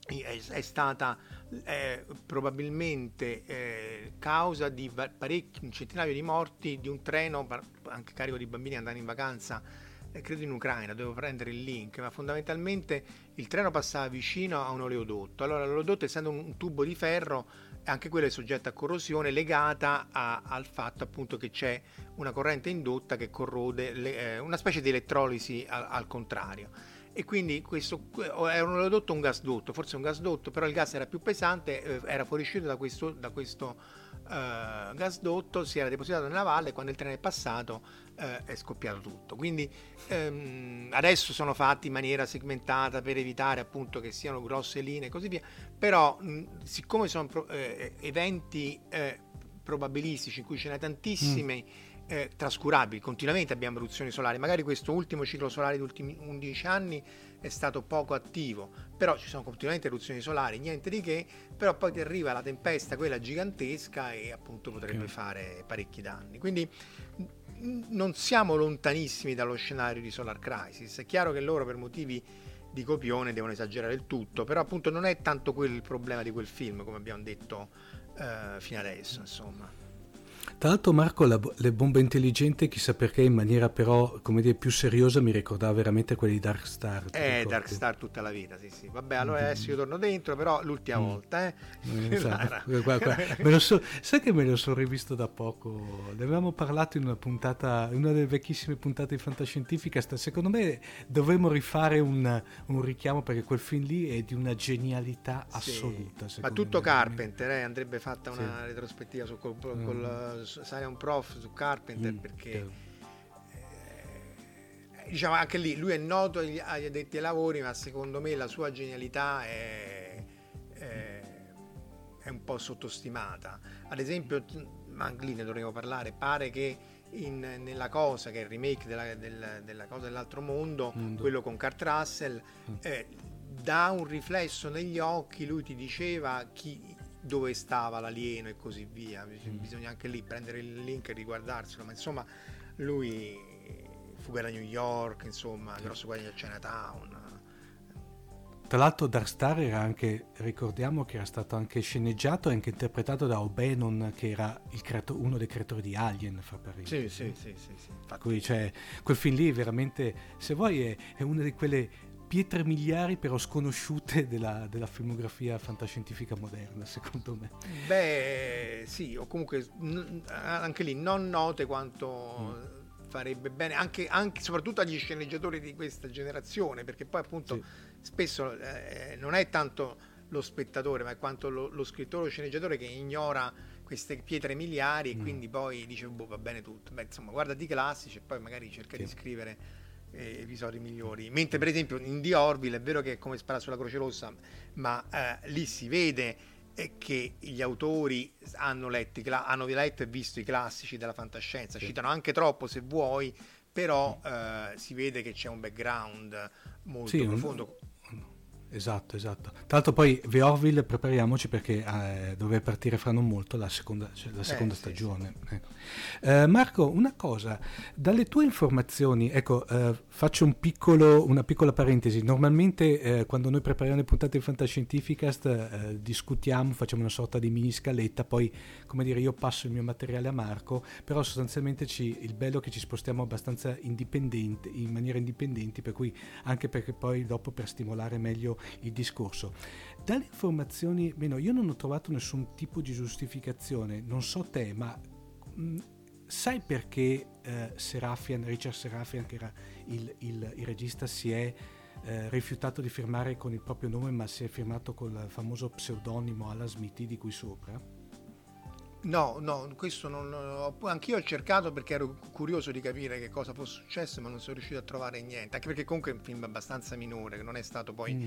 è, è stata eh, probabilmente eh, causa di parecchi, un centinaio di morti di un treno, anche carico di bambini andando in vacanza, credo in Ucraina, devo prendere il link, ma fondamentalmente il treno passava vicino a un oleodotto. Allora l'oleodotto essendo un, tubo di ferro anche quello è soggetto a corrosione legata a, al fatto appunto che c'è una corrente indotta che corrode le, eh, una specie di elettrolisi al, al, contrario e quindi questo era un oleodotto o un gasdotto forse un gasdotto però il gas era più pesante eh, era fuoriuscito da questo, da questo eh, gasdotto si era depositato nella valle quando il treno è passato eh, è scoppiato tutto. Quindi ehm, adesso sono fatti in maniera segmentata per evitare appunto che siano grosse linee e così via, però mh, siccome sono pro- eh, eventi eh, probabilistici in cui ce n'è tantissimi mm. Eh, trascurabili, continuamente abbiamo eruzioni solari, magari questo ultimo ciclo solare degli ultimi 11 anni è stato poco attivo, però ci sono continuamente eruzioni solari, niente di che, però poi ti arriva la tempesta, quella gigantesca e appunto potrebbe okay. fare parecchi danni. Quindi non siamo lontanissimi dallo scenario di Solar Crisis, è chiaro che loro per motivi di copione devono esagerare il tutto, però appunto non è tanto quello il problema di quel film, come abbiamo detto eh, fino adesso, insomma. Tra l'altro Marco la, le bombe intelligenti chissà perché in maniera però come dire più seriosa mi ricordava veramente quelle di Dark Star. Eh Dark Star tutta la vita, sì sì. Vabbè allora mm. adesso io torno dentro però l'ultima mm. volta eh. eh esatto. guarda, guarda. So, sai che me lo sono rivisto da poco, ne avevamo parlato in una puntata, in una delle vecchissime puntate di Fantascientifica, secondo me dovremmo rifare un, un, richiamo perché quel film lì è di una genialità assoluta. Sì. Ma tutto me. Carpenter, eh, andrebbe fatta una sì. retrospettiva su col, col, mm sai un prof su Carpenter mm, perché eh, diciamo anche lì lui è noto agli, agli, addetti ai lavori ma secondo me la sua genialità è, è, è un po' sottostimata. Ad esempio anche lì ne dovremmo parlare pare che in, nella cosa che è il remake della, della, della cosa dell'altro mondo, mondo, quello con Kurt Russell mm. eh, da un riflesso negli occhi lui ti diceva chi, dove stava l'alieno e così via. Bisogna anche lì prendere il link e riguardarselo, ma insomma lui fuga da New York, insomma, grosso guadagno a Chinatown. Tra l'altro Dark Star era anche, ricordiamo che era stato anche sceneggiato e anche interpretato da O'Bannon che era creato, uno dei creatori di Alien, fa per Sì, sì, sì, sì, sì. Cui, cioè, quel film lì veramente, se vuoi, è, è una di quelle pietre miliari però sconosciute della, della, filmografia fantascientifica moderna, secondo me. Beh, sì, o comunque n- anche lì non note quanto mm. farebbe bene, anche, anche, soprattutto agli sceneggiatori di questa generazione, perché poi appunto sì. spesso eh, non è tanto lo spettatore, ma è quanto lo, lo scrittore o sceneggiatore che ignora queste pietre miliari e mm. quindi poi dice boh va bene tutto. Beh, insomma, guarda di classici e poi magari cerca sì. di scrivere eh, episodi migliori. Mentre per esempio in The Orville è vero che è come spara sulla Croce Rossa, ma eh, lì si vede eh, che gli autori hanno letto, hanno letto e visto i classici della fantascienza, sì. citano anche troppo se vuoi, però eh, si vede che c'è un background molto sì, profondo. Esatto, esatto. Tra l'altro poi The Orville prepariamoci perché eh, dovrebbe partire fra non molto la seconda, cioè la seconda eh, stagione. Sì, sì. Ecco. Eh, Marco, una cosa, dalle tue informazioni, ecco, eh, faccio un piccolo, una piccola parentesi. Normalmente eh, quando noi prepariamo le puntate di Fantascientificast eh, discutiamo, facciamo una sorta di mini scaletta, poi come dire io passo il mio materiale a Marco, però sostanzialmente ci, il bello è che ci spostiamo abbastanza indipendenti, in maniera indipendente, per cui anche perché poi dopo per stimolare meglio il discorso. Dalle informazioni, meno, io non ho trovato nessun tipo di giustificazione, non so te, ma mh, mm, sai perché eh, Serafian, Richard Serafian, che era il, il, il regista, si è eh, rifiutato di firmare con il proprio nome, ma si è firmato col famoso pseudonimo Alan Smithy di qui sopra? No, no, questo non. Anch'io ho cercato perché ero curioso di capire che cosa fosse successo, ma non sono riuscito a trovare niente. Anche perché comunque è un film abbastanza minore, che non è stato poi mm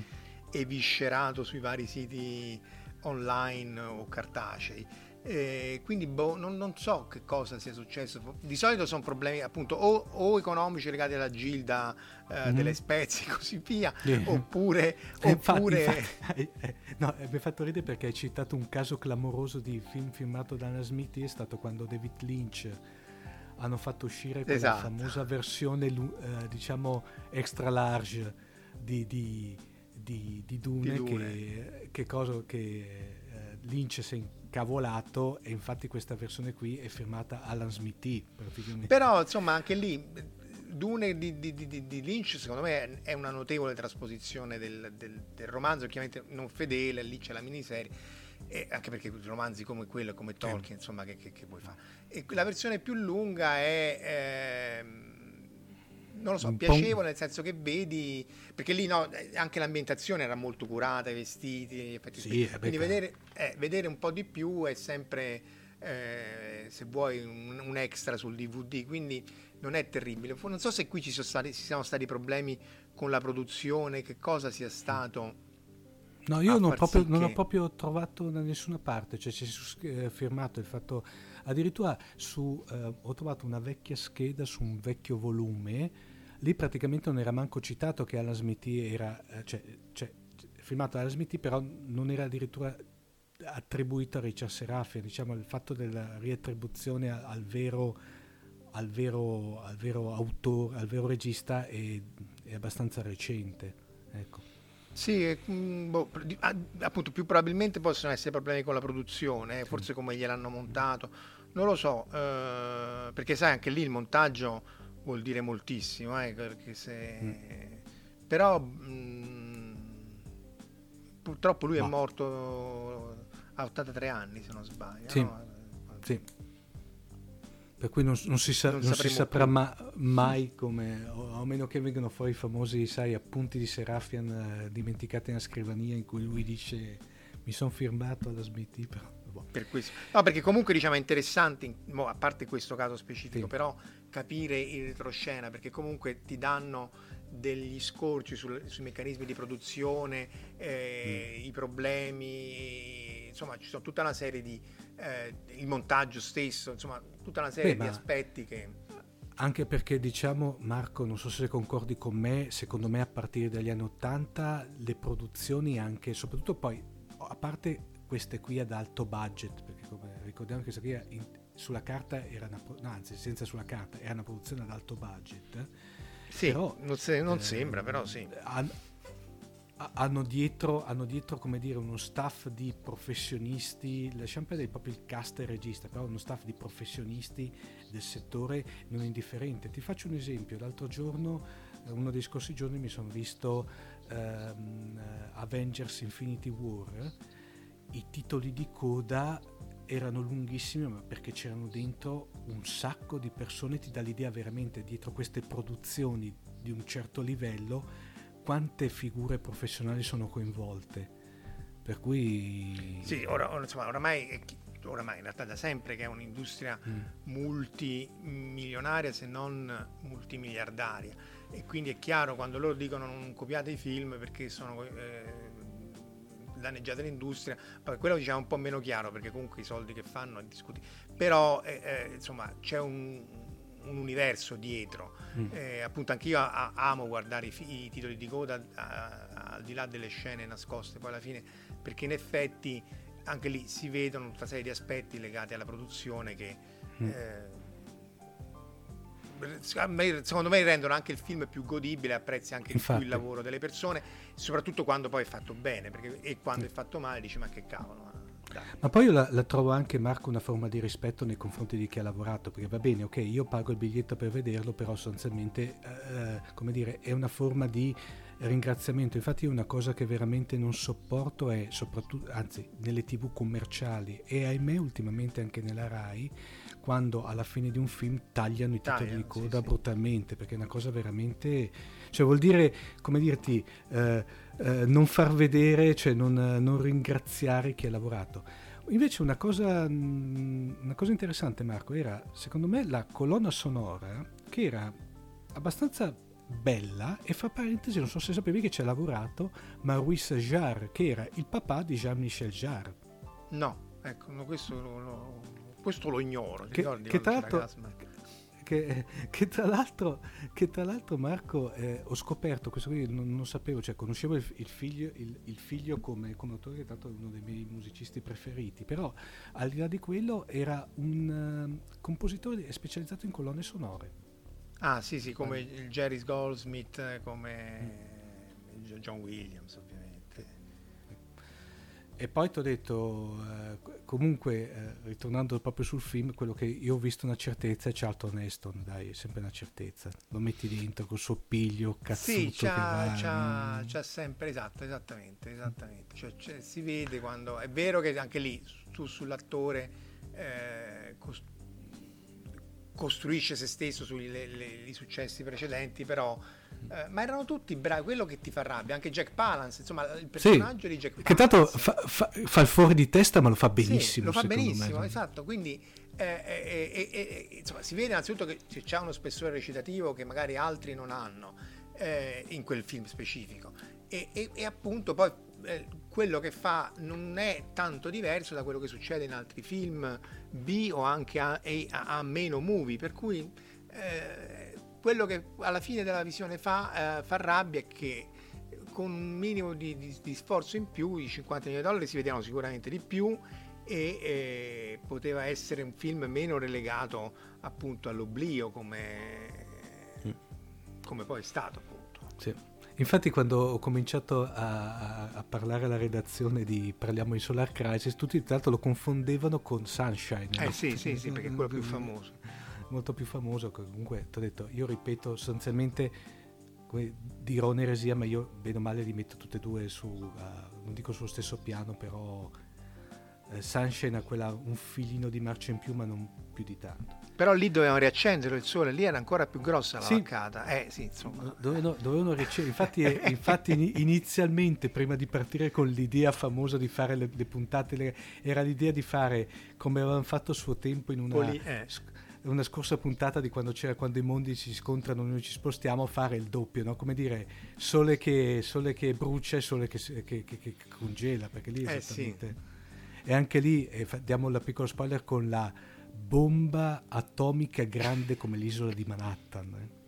eviscerato sui vari siti online o cartacei. Eh, quindi boh, non, non, so che cosa sia successo. Di solito sono problemi appunto o, o economici legati alla gilda eh, mm-hmm. delle spezie e così via, yeah. oppure... oppure... Infatti, infatti, eh, no, mi ha fatto ridere perché hai citato un caso clamoroso di film filmato da Anna Smith, è stato quando David Lynch hanno fatto uscire quella esatto. famosa versione eh, diciamo extra large di, di di, di, Dune, Dune. Che, che, cosa che eh, Lynch si è incavolato e infatti questa versione qui è firmata Alan Smithy praticamente. Però insomma anche lì Dune di, di, di, di, Lynch secondo me è una notevole trasposizione del, del, del, romanzo, chiaramente non fedele, lì c'è la miniserie, e anche perché romanzi come quello, come Tolkien, sì. insomma, che, che, che, vuoi fare? E la versione più lunga è... Eh, non lo so, piacevole nel senso che vedi, perché lì no, anche l'ambientazione era molto curata, i vestiti, effetti sì, quindi vedere, eh, vedere, un po' di più è sempre, eh, se vuoi, un, un, extra sul DVD, quindi non è terribile. Non so se qui ci sono stati, ci siano stati problemi con la produzione, che cosa sia stato. No, io non, proprio, sì non ho proprio trovato da nessuna parte, cioè c'è eh, firmato il fatto, addirittura su, eh, ho trovato una vecchia scheda su un vecchio volume lì praticamente non era manco citato che Alan Smithy era, eh, cioè, cioè filmato Alan Smithy, però non era addirittura attribuito a Richard Serafia, diciamo il fatto della riattribuzione al vero, al vero, al vero autore, al vero regista è, è abbastanza recente. Ecco. Sì, mm, boh, appunto più probabilmente possono essere problemi con la produzione, forse come gliel'hanno montato, non lo so, eh, perché sai anche lì il montaggio vuol dire moltissimo, eh, perché se... Mm. però mh, mm, purtroppo lui Ma. è morto a 83 anni se non sbaglio. Sì. No? sì. Per cui non, non si, sa, non non si saprà ma, mai come, o, a meno che vengano fuori i famosi sai, appunti di Serafian eh, dimenticati nella scrivania in cui lui dice mi sono firmato alla Smithy. Però, boh. per questo. No, perché comunque diciamo è interessante, a parte questo caso specifico, sì. però capire in retroscena perché comunque ti danno degli scorci sul, sui meccanismi di produzione, eh, mm. i problemi, insomma ci sono tutta una serie di... Eh, il montaggio stesso, insomma tutta una serie Beh, di aspetti che... Anche perché diciamo, Marco, non so se concordi con me, secondo me a partire dagli anni Ottanta le produzioni anche, soprattutto poi, a parte queste qui ad alto budget, perché come ricordiamo che questa qui in, sulla carta era una, no, anzi senza sulla carta era una produzione ad alto budget. Sì, però, non, se, non eh, sembra però sì. hanno, hanno dietro, hanno dietro dire uno staff di professionisti lasciamo perdere proprio il cast e il regista però uno staff di professionisti del settore non indifferente. Ti faccio un esempio. L'altro giorno eh, uno dei scorsi giorni mi sono visto um, Avengers Infinity War. I titoli di coda erano lunghissime ma perché c'erano dentro un sacco di persone, ti dà l'idea veramente dietro queste produzioni di un certo livello quante figure professionali sono coinvolte. Per cui... Sì, ora, insomma, oramai, oramai in realtà da sempre che è un'industria mm. multimilionaria se non multimiliardaria e quindi è chiaro quando loro dicono non copiate i film perché sono... Eh, danneggiata l'industria, poi quello diciamo un po' meno chiaro perché comunque i soldi che fanno è discutibile, però eh, eh, insomma c'è un, un universo dietro. Mm. Eh, appunto anche io a, amo guardare i, i, titoli di coda al di là delle scene nascoste poi alla fine, perché in effetti anche lì si vedono tutta una serie di aspetti legati alla produzione che mm. eh, secondo me rendono anche il film più godibile, apprezzi anche Infatti. più il lavoro delle persone, soprattutto quando poi è fatto bene, perché, e quando mm. è fatto male dici ma che cavolo. Ma poi io la, la, trovo anche, Marco, una forma di rispetto nei confronti di chi ha lavorato, perché va bene, ok, io pago il biglietto per vederlo, però sostanzialmente, eh, come dire, è una forma di ringraziamento. Infatti una cosa che veramente non sopporto è, soprattutto, anzi, nelle tv commerciali e ahimè ultimamente anche nella RAI, quando alla fine di un film tagliano i titoli di coda sì, brutalmente, perché è una cosa veramente... Cioè vuol dire, come dirti, eh, eh, non far vedere, cioè non, non, ringraziare chi ha lavorato. Invece una cosa, mm, una cosa interessante Marco era, secondo me, la colonna sonora che era abbastanza bella e fra parentesi non so se sapevi che ci ha lavorato Maurice Jarre che era il papà di Jean-Michel Jarre no ecco questo lo, lo, questo lo ignoro che, che, tra che, che, tra l'altro, che, tra l'altro, Marco eh, ho scoperto questo qui non, non sapevo cioè conoscevo il, il, figlio, il, il figlio come, come, autore che è stato uno dei miei musicisti preferiti però al di là di quello era un uh, compositore specializzato in colonne sonore Ah sì sì, come il Jerry Goldsmith, come mm. John Williams. E poi ti ho detto, eh, comunque, eh, ritornando proprio sul film, quello che io ho visto una certezza è Charlton Heston, dai, è sempre una certezza. Lo metti dentro col suo piglio, cazzuto Sì, c'ha, c'ha, mm. c'ha, sempre, esatto, esattamente, esattamente. Cioè, cioè, si vede quando... È vero che anche lì, tu sull'attore... Eh, cost- costruisce se stesso sui le, le, successi precedenti, però eh, ma erano tutti bravi, quello che ti fa rabbia, anche Jack Palance, insomma, il personaggio sì, di Jack Palance. Che tanto fa, fa, fa, il fuori di testa, ma lo fa benissimo. Sì, lo fa benissimo, me. esatto, quindi eh, eh, eh, eh, insomma, si vede innanzitutto che c'è uno spessore recitativo che magari altri non hanno in quel film specifico. E, e, e appunto poi quello che fa non è tanto diverso da quello che succede in altri film B o anche a, a, a meno movie, per cui eh, quello che alla fine della visione fa, eh, fa rabbia è che con un minimo di, di, di, sforzo in più, i 50 milioni di dollari si vedevano sicuramente di più e eh, poteva essere un film meno relegato appunto all'oblio come, mm. come poi è stato appunto. Sì. Infatti quando ho cominciato a, a, parlare alla redazione di Parliamo di Solar Crisis, tutti tra l'altro lo confondevano con Sunshine. Eh no? sì, sì, sì, perché è quello più famoso. Molto più famoso, comunque ti ho detto, io ripeto sostanzialmente, come dirò un'eresia, ma io bene o male li metto tutte e due su, uh, non dico sullo stesso piano, però eh, Sunshine ha quella, un filino di marcia in più, ma non più di tanto. Però lì dovevano riaccendere il sole, lì era ancora più grossa la sì. vaccata. Eh sì, insomma. Dovevano, dovevano riaccendere. Infatti, eh, infatti inizialmente, prima di partire con l'idea famosa di fare le, le puntate, le, era l'idea di fare come avevano fatto a suo tempo in una... Poli, eh una scorsa puntata di quando c'era quando i mondi si scontrano noi ci spostiamo fare il doppio no? come dire sole che, sole che brucia e sole che, che, che, congela perché lì è esattamente eh sì. e anche lì eh, diamo la piccola spoiler con la bomba atomica grande come l'isola di Manhattan. Eh.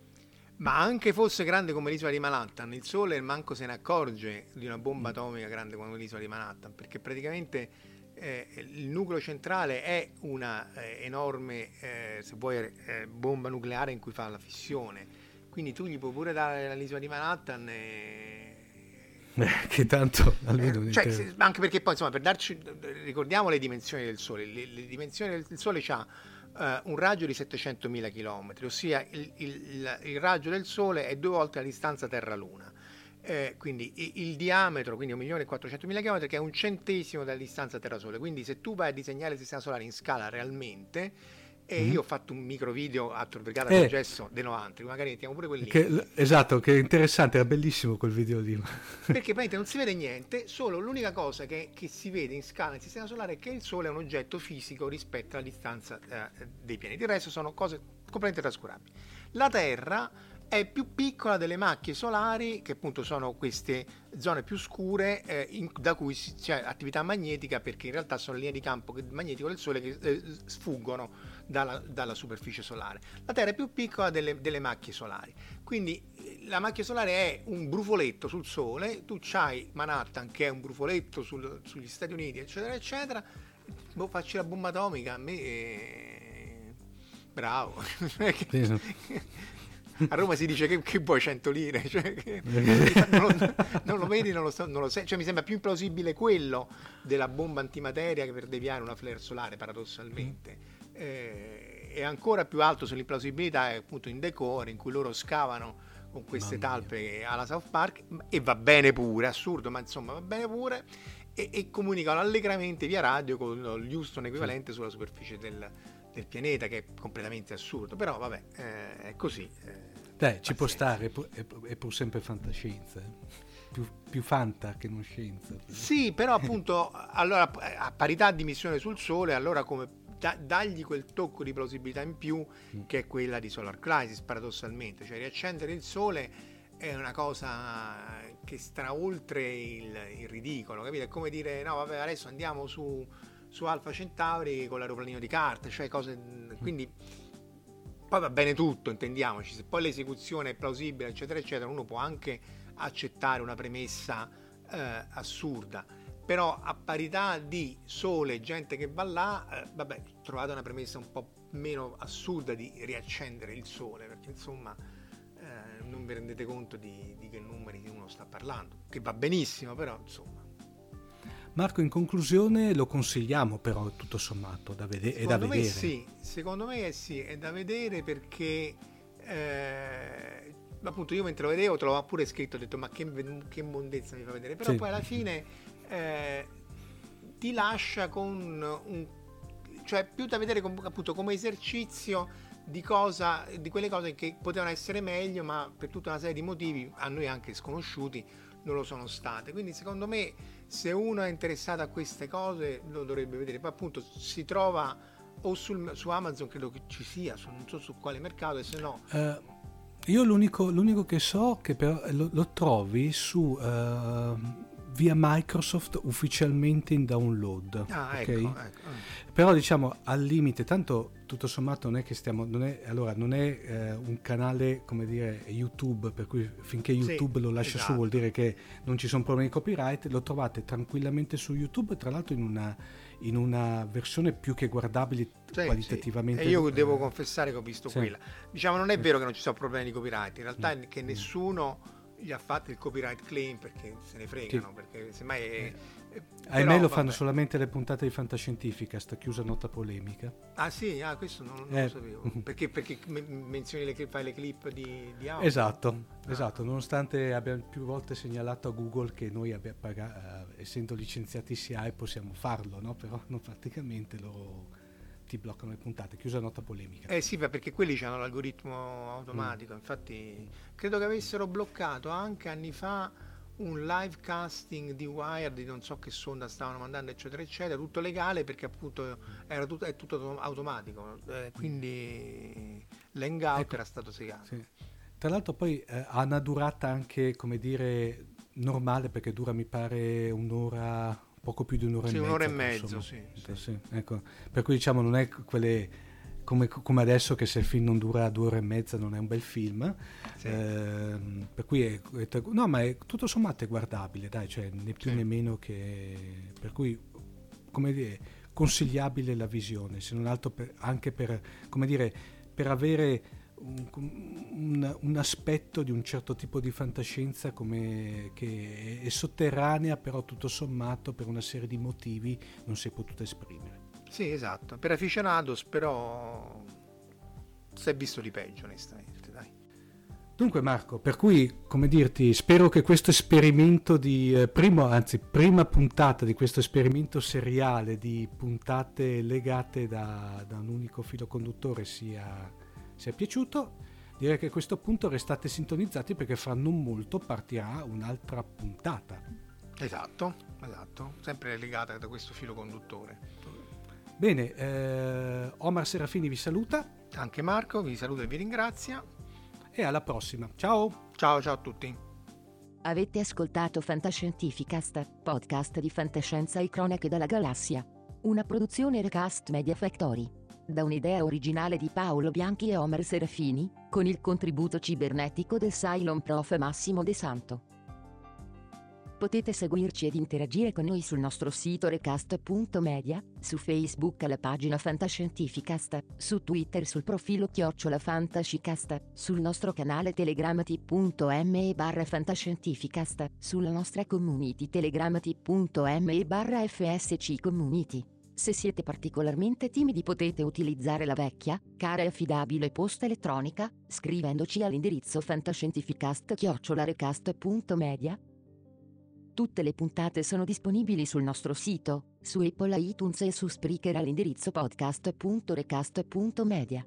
Ma anche fosse grande come l'isola di Manhattan, il Sole manco se ne accorge di una bomba atomica grande come l'isola di Manhattan, perché praticamente eh, il nucleo centrale è una eh, enorme, eh, se vuoi, eh, bomba nucleare in cui fa la fissione. Quindi tu gli puoi pure dare l'isola di Manhattan e che tanto almeno eh, cioè, se, anche perché poi insomma per darci ricordiamo le dimensioni del sole le, le dimensioni del sole ha uh, un raggio di 700.000 km ossia il, il, il, raggio del sole è due volte la distanza terra-luna eh, quindi il, diametro quindi 1.400.000 km che è un centesimo della distanza terra-sole quindi se tu vai a disegnare il sistema solare in scala realmente e mm-hmm. io ho fatto un micro video a Tor Brigata eh, Processo De Noantri, magari mettiamo pure quelli. Che, esatto, che è interessante, era bellissimo quel video lì. Perché praticamente non si vede niente, solo l'unica cosa che, che, si vede in scala nel sistema solare è che il Sole è un oggetto fisico rispetto alla distanza eh, dei pianeti. Il resto sono cose completamente trascurabili. La Terra è più piccola delle macchie solari, che appunto sono queste zone più scure eh, in, da cui c'è attività magnetica, perché in realtà sono linee di campo magnetico del Sole che eh, sfuggono dalla, dalla superficie solare. La Terra è più piccola delle, delle macchie solari. Quindi eh, la macchia solare è un brufoletto sul Sole, tu c'hai Manhattan che è un brufoletto sul, sugli Stati Uniti, eccetera, eccetera. Boh, facci la bomba atomica, a me... Eh, bravo. a Roma si dice che, che vuoi 100 lire, cioè, che, non, lo, non, lo, vedi, non lo, non lo sai, cioè, mi sembra più implausibile quello della bomba antimateria che per deviare una flare solare paradossalmente. Eh, e ancora più alto sull'implausibilità è appunto in Decor in cui loro scavano con queste talpe alla South Park e va bene pure, assurdo, ma insomma va bene pure e, e comunicano allegramente via radio con l'Houston equivalente sì. sulla superficie del, del pianeta che è completamente assurdo, però vabbè, eh, è così. Eh, Dai, ci può stare, è pur, è pur sempre fantascienza, eh. più, più, fanta che non scienza. Sì, però appunto, allora, a parità di missione sul Sole, allora come da, dagli quel tocco di plausibilità in più mm. che è quella di Solar Crisis, paradossalmente, cioè riaccendere il Sole è una cosa che sta oltre il, il ridicolo, capito? È come dire, no vabbè adesso andiamo su su Alfa Centauri con l'aeroplanino di carta, cioè cose... Quindi poi va bene tutto, intendiamoci, se poi l'esecuzione è plausibile, eccetera, eccetera, uno può anche accettare una premessa eh, assurda, però a parità di sole, gente che va là, eh, vabbè, trovate una premessa un po' meno assurda di riaccendere il sole, perché insomma eh, non vi rendete conto di, di che numeri uno sta parlando, che va benissimo, però insomma Marco, in conclusione lo consigliamo però tutto sommato, da vede- è da vedere. Me sì, secondo me sì, è da vedere perché eh, appunto io mentre lo vedevo l'ho pure scritto, ho detto ma che, che mondezza mi fa vedere, però sì. poi alla fine eh, ti lascia con un... cioè più da vedere com- appunto come esercizio di, cosa, di quelle cose che potevano essere meglio ma per tutta una serie di motivi a noi anche sconosciuti non lo sono state. Quindi secondo me se uno è interessato a queste cose lo dovrebbe vedere. Poi appunto si trova o sul, su Amazon, credo che ci sia, su, non so su quale mercato, e se no... Uh, io l'unico, l'unico, che so che però lo, lo trovi su... Uh, via Microsoft ufficialmente in download. Ah, okay? ecco, ecco. Però diciamo al limite, tanto tutto sommato non è che stiamo, non è, allora, non è eh, un canale come dire YouTube, per cui finché YouTube sì, lo lascia esatto. su vuol dire che non ci sono problemi di copyright, lo trovate tranquillamente su YouTube, tra l'altro in una, in una versione più che guardabile sì, qualitativamente. Sì. E io devo confessare che ho visto quella. Diciamo non è vero che non ci sono problemi di copyright, in realtà è che nessuno gli ha fatto il copyright claim perché se ne fregano, perché semmai è, eh. Ahimè lo fanno solamente le puntate di Fantascientifica, sta chiusa nota polemica. Ah sì, ah, questo non, non eh. lo sapevo. Perché, perché menzioni le, fai le clip di, di audio? Esatto, ah. esatto, nonostante abbiamo più volte segnalato a Google che noi abbiamo pagato, eh, essendo licenziati SIAE possiamo farlo, no? però non praticamente lo ti bloccano le puntate, chiusa nota polemica. Eh sì, perché quelli hanno l'algoritmo automatico, mm. infatti credo che avessero bloccato anche anni fa un live casting di Wired di non so che sonda stavano mandando eccetera eccetera tutto legale perché appunto era tutto, è tutto automatico eh, quindi l'hangout ecco, era stato segato sì. tra l'altro poi eh, ha una durata anche come dire normale perché dura mi pare un'ora poco più di un'ora sì, e mezza un'ora e mezzo sì, sì. sì ecco. per cui diciamo non è quelle come, come, adesso che se il film non dura due ore e mezza non è un bel film sì. eh, per cui è, è, no ma è, tutto sommato è guardabile dai cioè né più sì. né meno che per cui come dire consigliabile la visione se non altro per, anche per come dire per avere un, un, un, aspetto di un certo tipo di fantascienza come, che è sotterranea però tutto sommato per una serie di motivi non si è potuta esprimere sì, esatto. Per aficionados, però si è visto di peggio, onestamente, dai. Dunque Marco, per cui, come dirti, spero che questo esperimento di eh, primo, anzi, prima puntata di questo esperimento seriale di puntate legate da, da un unico filo conduttore sia, sia piaciuto. Direi che a questo punto restate sintonizzati perché fra non molto partirà un'altra puntata. Esatto, esatto, sempre legata da questo filo conduttore. Bene, eh, Omar Serafini vi saluta. Anche Marco vi saluta e vi ringrazia. E alla prossima. Ciao. Ciao, ciao a tutti. Avete ascoltato Fantascientificast, podcast di fantascienza e cronache dalla galassia. Una produzione Recast Media Factory. Da un'idea originale di Paolo Bianchi e Omer Serafini, con il contributo cibernetico del Cylon Prof Massimo De Santo. Potete seguirci ed interagire con noi sul nostro sito recast.media, su Facebook alla pagina Fantascientificast, su Twitter sul profilo Chiocciola Fantascicast, sul nostro canale telegramati.me barra Fantascientificast, sulla nostra community telegramati.me barra FSC Community. Se siete particolarmente timidi potete utilizzare la vecchia, cara e affidabile posta elettronica, scrivendoci all'indirizzo fantascientificast-media Tutte le puntate sono disponibili sul nostro sito, su Apple iTunes e su Spreaker all'indirizzo podcast.recast.media.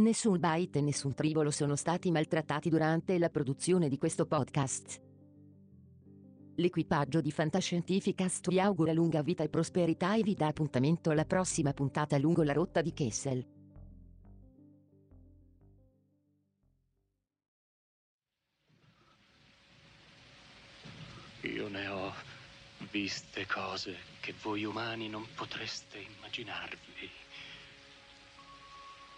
Nessun byte e nessun tribolo sono stati maltrattati durante la produzione di questo podcast. L'equipaggio di Fantascientificast vi augura lunga vita e prosperità e vi dà appuntamento alla prossima puntata lungo la rotta di Kessel. Io ne ho viste cose che voi umani non potreste immaginarvi.